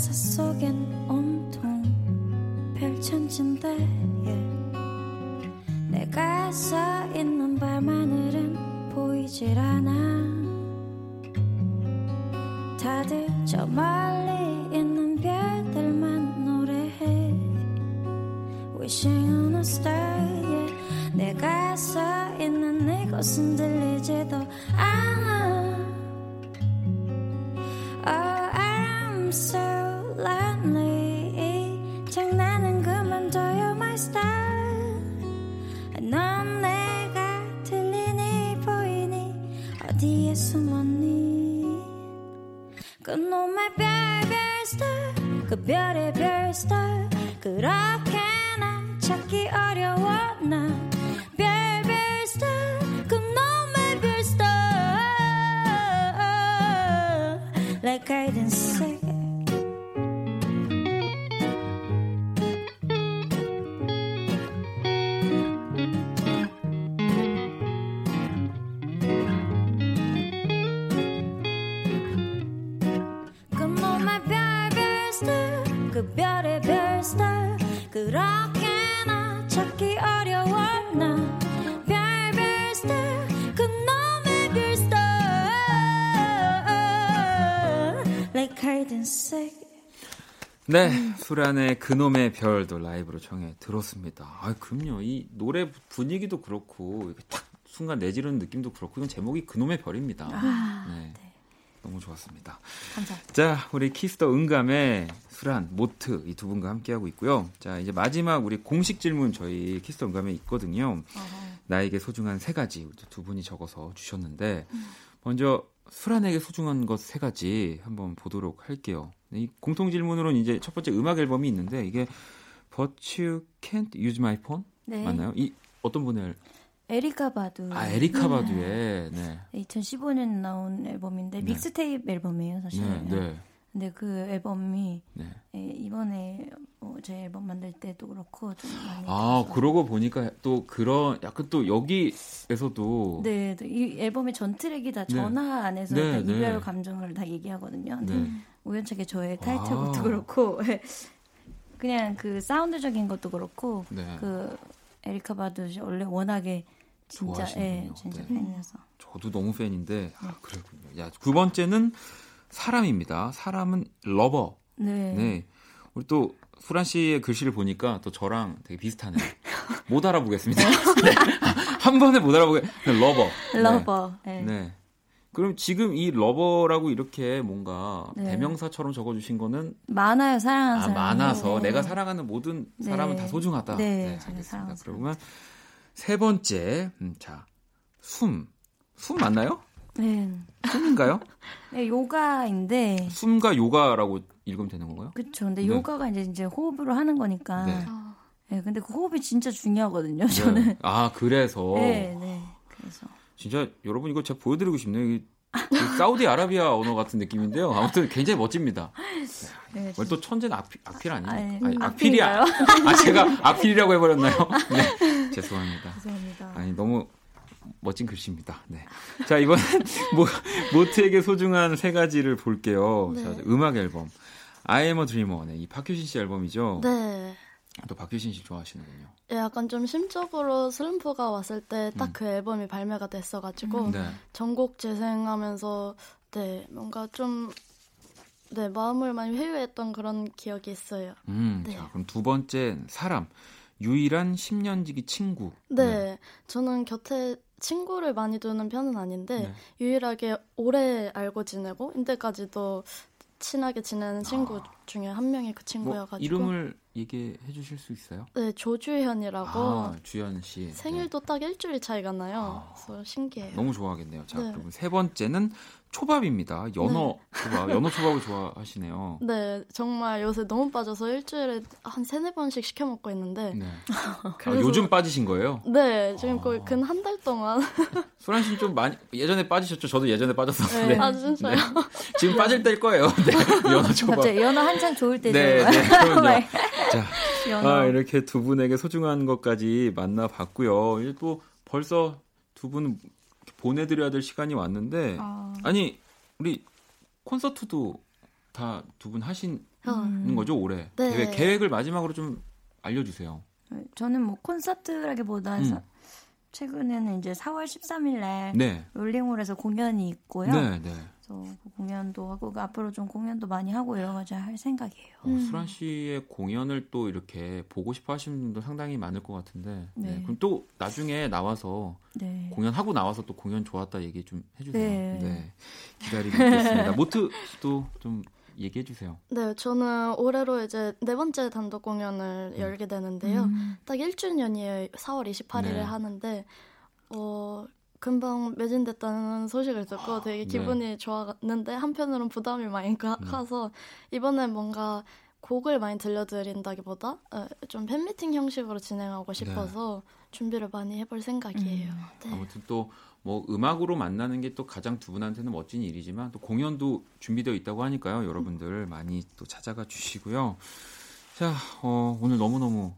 가사 속엔 온통 별천진데 yeah. 내가 서 있는 밤하늘은 보이질 않아 저 멀리 있는 별들만 노래해 Wishing on a star yeah. 내가 서 있는 이곳은 들리지도 않아 그놈의 별별 스타 그 별의 별 스타 그렇게 나 찾기 어려워 나 네, 수란의 그놈의 별도 라이브로 청해 들었습니다. 아, 그럼요. 이 노래 분위기도 그렇고 탁 순간 내지르는 느낌도 그렇고 이건 제목이 그놈의 별입니다. 네. 너무 좋았습니다. 감사합니다. 자, 우리 키스 더 음감의 수란, 모트 이 두 분과 함께하고 있고요. 자, 이제 마지막 우리 공식 질문 저희 키스 더 음감에 있거든요. 나에게 소중한 세 가지 두 분이 적어서 주셨는데 먼저 수란에게 소중한 것 세 가지 한번 보도록 할게요. 이 공통 질문으로는 이제 첫 번째 음악 앨범이 있는데 이게 But You Can't Use My Phone 네. 맞나요? 이 어떤 분의 에리카 바두. 아 에리카 바두의 네. 2015년 나온 앨범인데 네. 믹스테이프 앨범이에요, 사실. 네, 네, 근데 그 앨범이 네. 예, 이번에 어, 제 앨범 만들 때도 그렇고 좀 많이 아, 들어서. 그러고 보니까 또 그런 약간 또 여기에서도 네, 네, 이 앨범의 전 트랙이 다 네. 전화 안에서 네, 다 네. 이별 감정을 다 얘기하거든요. 네. 우연찮게 저의 타이틀곡도 아. 그렇고 그냥 그 사운드적인 것도 그렇고 네. 그 에리카 바두 씨 원래 워낙에 진짜 예. 진짜 네. 팬이라서 저도 너무 팬인데 아, 그렇군요. 야, 두 번째는 사람입니다. 사람은 lover. 네. 네. 우리 또 수란 씨의 글씨를 보니까 또 저랑 되게 비슷하네요. 못 알아보겠습니다. 네. 한 번에 못 알아보게. 네, lover. 네. lover. 네. 네. 그럼 지금 이 lover라고 이렇게 뭔가 네. 대명사처럼 적어주신 거는 많아요, 사랑하는 아, 사람. 많아서 네. 내가 사랑하는 모든 네. 사람은 다 소중하다. 네, 제가 알겠습니다. 그러면 세 번째, 음, 자, 숨. 숨 맞나요? 네. 숨인가요? 네, 요가인데 숨과 요가라고 읽으면 되는 건가요? 그렇죠. 근데 네. 요가가 이제 이제 호흡으로 하는 거니까. 네. 네. 아, 근데 그 호흡이 진짜 중요하거든요. 저는. 네. 아, 그래서. 네, 네. 그래서 진짜 여러분 이거 제가 보여드리고 싶네요. 이- 이 사우디아라비아 언어 같은 느낌인데요. 아무튼 굉장히 멋집니다. 네, 또 천재는 악필, 악필 아니에요? 아니? 악필이야. 아, 제가 악필이라고 해버렸나요? 네. 죄송합니다. 죄송합니다. 아니, 너무 멋진 글씨입니다. 네. 자, 이번엔 모, 모트에게 소중한 세 가지를 볼게요. 네. 자, 음악 앨범. I am a dreamer. 네, 이 박효신 씨 앨범이죠. 네. 또 박효신 씨 좋아하시는군요. 예, 약간 좀 심적으로 슬럼프가 왔을 때 딱그 앨범이 발매가 됐어가지고 네. 전곡 재생하면서 네 뭔가 좀 네, 마음을 많이 회유했던 그런 기억이 있어요. 음, 네. 자, 그럼 두 번째 사람. 유일한 10년지기 친구. 네, 저는 곁에 친구를 많이 두는 편은 아닌데 네. 유일하게 오래 알고 지내고 인때까지도 친하게 지내는 친구 중에 한 명이 그 뭐, 친구여가지고 이름을 얘기해 주실 수 있어요? 네 조주현이라고 아, 주연 씨. 네. 생일도 딱 일주일 차이가 나요. 아. 그래서 신기해요. 너무 좋아하겠네요. 자, 네. 그럼 세 번째는 초밥입니다. 연어 초밥. 연어 초밥을 좋아하시네요. 네, 정말 요새 너무 빠져서 일주일에 한 세네 번씩 시켜 먹고 있는데 네. 아, 그래서- 요즘 빠지신 거예요? 네, 지금 아. 거의 근 한 달 동안 소란 씨는 좀 많이 예전에 빠지셨죠? 저도 예전에 빠졌었는데. 네. 아 진짜요? 지금 빠질 때일 거예요. 네. 연어 초밥. 갑자기 연어 한창 좋을 때죠. 네, 네. 네. 자, 연어. 아, 이렇게 두 분에게 소중한 것까지 만나봤고요. 이제 또 벌써 두 분 보내드려야 될 시간이 왔는데, 아, 아니 우리 콘서트도 다 두 분 하시는 음. 거죠 올해? 네. 계획, 계획을 마지막으로 좀 알려주세요. 저는 뭐 콘서트라기보다는 음. 최근에는 이제 4월 13일 날 네, 롤링홀에서 공연이 있고요. 네, 네. 그래서 그 공연도 하고 그 앞으로 좀 공연도 많이 하고 여러 가지 할 생각이에요. 어, 수란 씨의 공연을 또 이렇게 보고 싶어 하시는 분도 상당히 많을 것 같은데. 네. 네. 그럼 또 나중에 나와서 네. 공연하고 나와서 또 공연 좋았다 얘기 좀 해주세요. 네. 기다리고 있겠습니다. 모트 씨도 좀 얘기해 주세요. 네, 저는 올해로 이제 네 번째 단독 공연을 열게 되는데요. 음. 딱 1주년이에요. 4월 28일에 네. 하는데 어 금방 매진됐다는 소식을 듣고 되게 네. 기분이 좋았는데 한편으로는 부담이 많이 가, 네. 가서 이번에 뭔가 곡을 많이 들려드린다기보다 어, 좀 팬미팅 형식으로 진행하고 싶어서 준비를 많이 해볼 생각이에요. 네. 아무튼 또 뭐 음악으로 만나는 게 또 가장 두 분한테는 멋진 일이지만 또 공연도 준비되어 있다고 하니까요. 여러분들 많이 또 찾아가 주시고요. 자, 어, 오늘 너무너무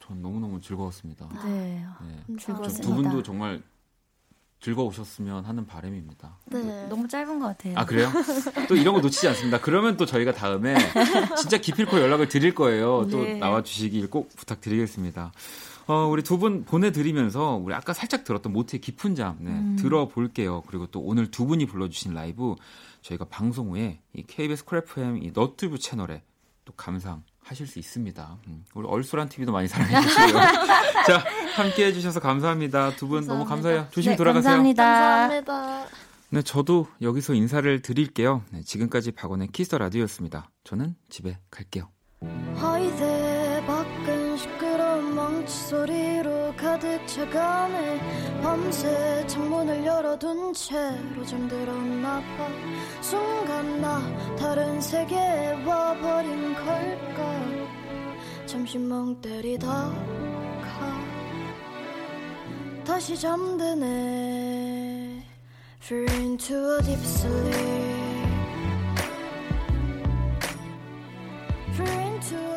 전 너무너무 즐거웠습니다. 네. 네. 감사합니다. 즐거웠습니다. 두 분도 정말 즐거우셨으면 하는 바람입니다. 네. 너무 짧은 것 같아요. 아 그래요? 또 이런 거 놓치지 않습니다. 그러면 또 저희가 다음에 진짜 기필코 연락을 드릴 거예요. 또 네. 나와 주시길 꼭 부탁드리겠습니다. 어, 우리 두 분 보내드리면서 우리 아까 살짝 들었던 모트의 깊은 잠 네, 음. 들어볼게요. 그리고 또 오늘 두 분이 불러주신 라이브 저희가 방송 후에 이 KBS 쿨FM 이 너튜브 채널에 또 감상 하실 수 있습니다. 음, 우리 얼쏘란 TV도 많이 사랑해 주시고요. 자, 함께 해주셔서 감사합니다. 두 분 너무. 감사해요. 조심히 네, 돌아가세요. 감사합니다. 감사합니다. 네, 저도 여기서 인사를 드릴게요. 네, 지금까지 박원의 키스 라디오였습니다. 저는 집에 갈게요. 정치 소리로 가득 차가네. 밤새 창문을 열어둔 채로 잠들었나 봐. 순간 나 다른 세계에 와버린 걸까? 잠시 멍 때리다 가 다시 잠드네. Fall into a deep sleep. Fall into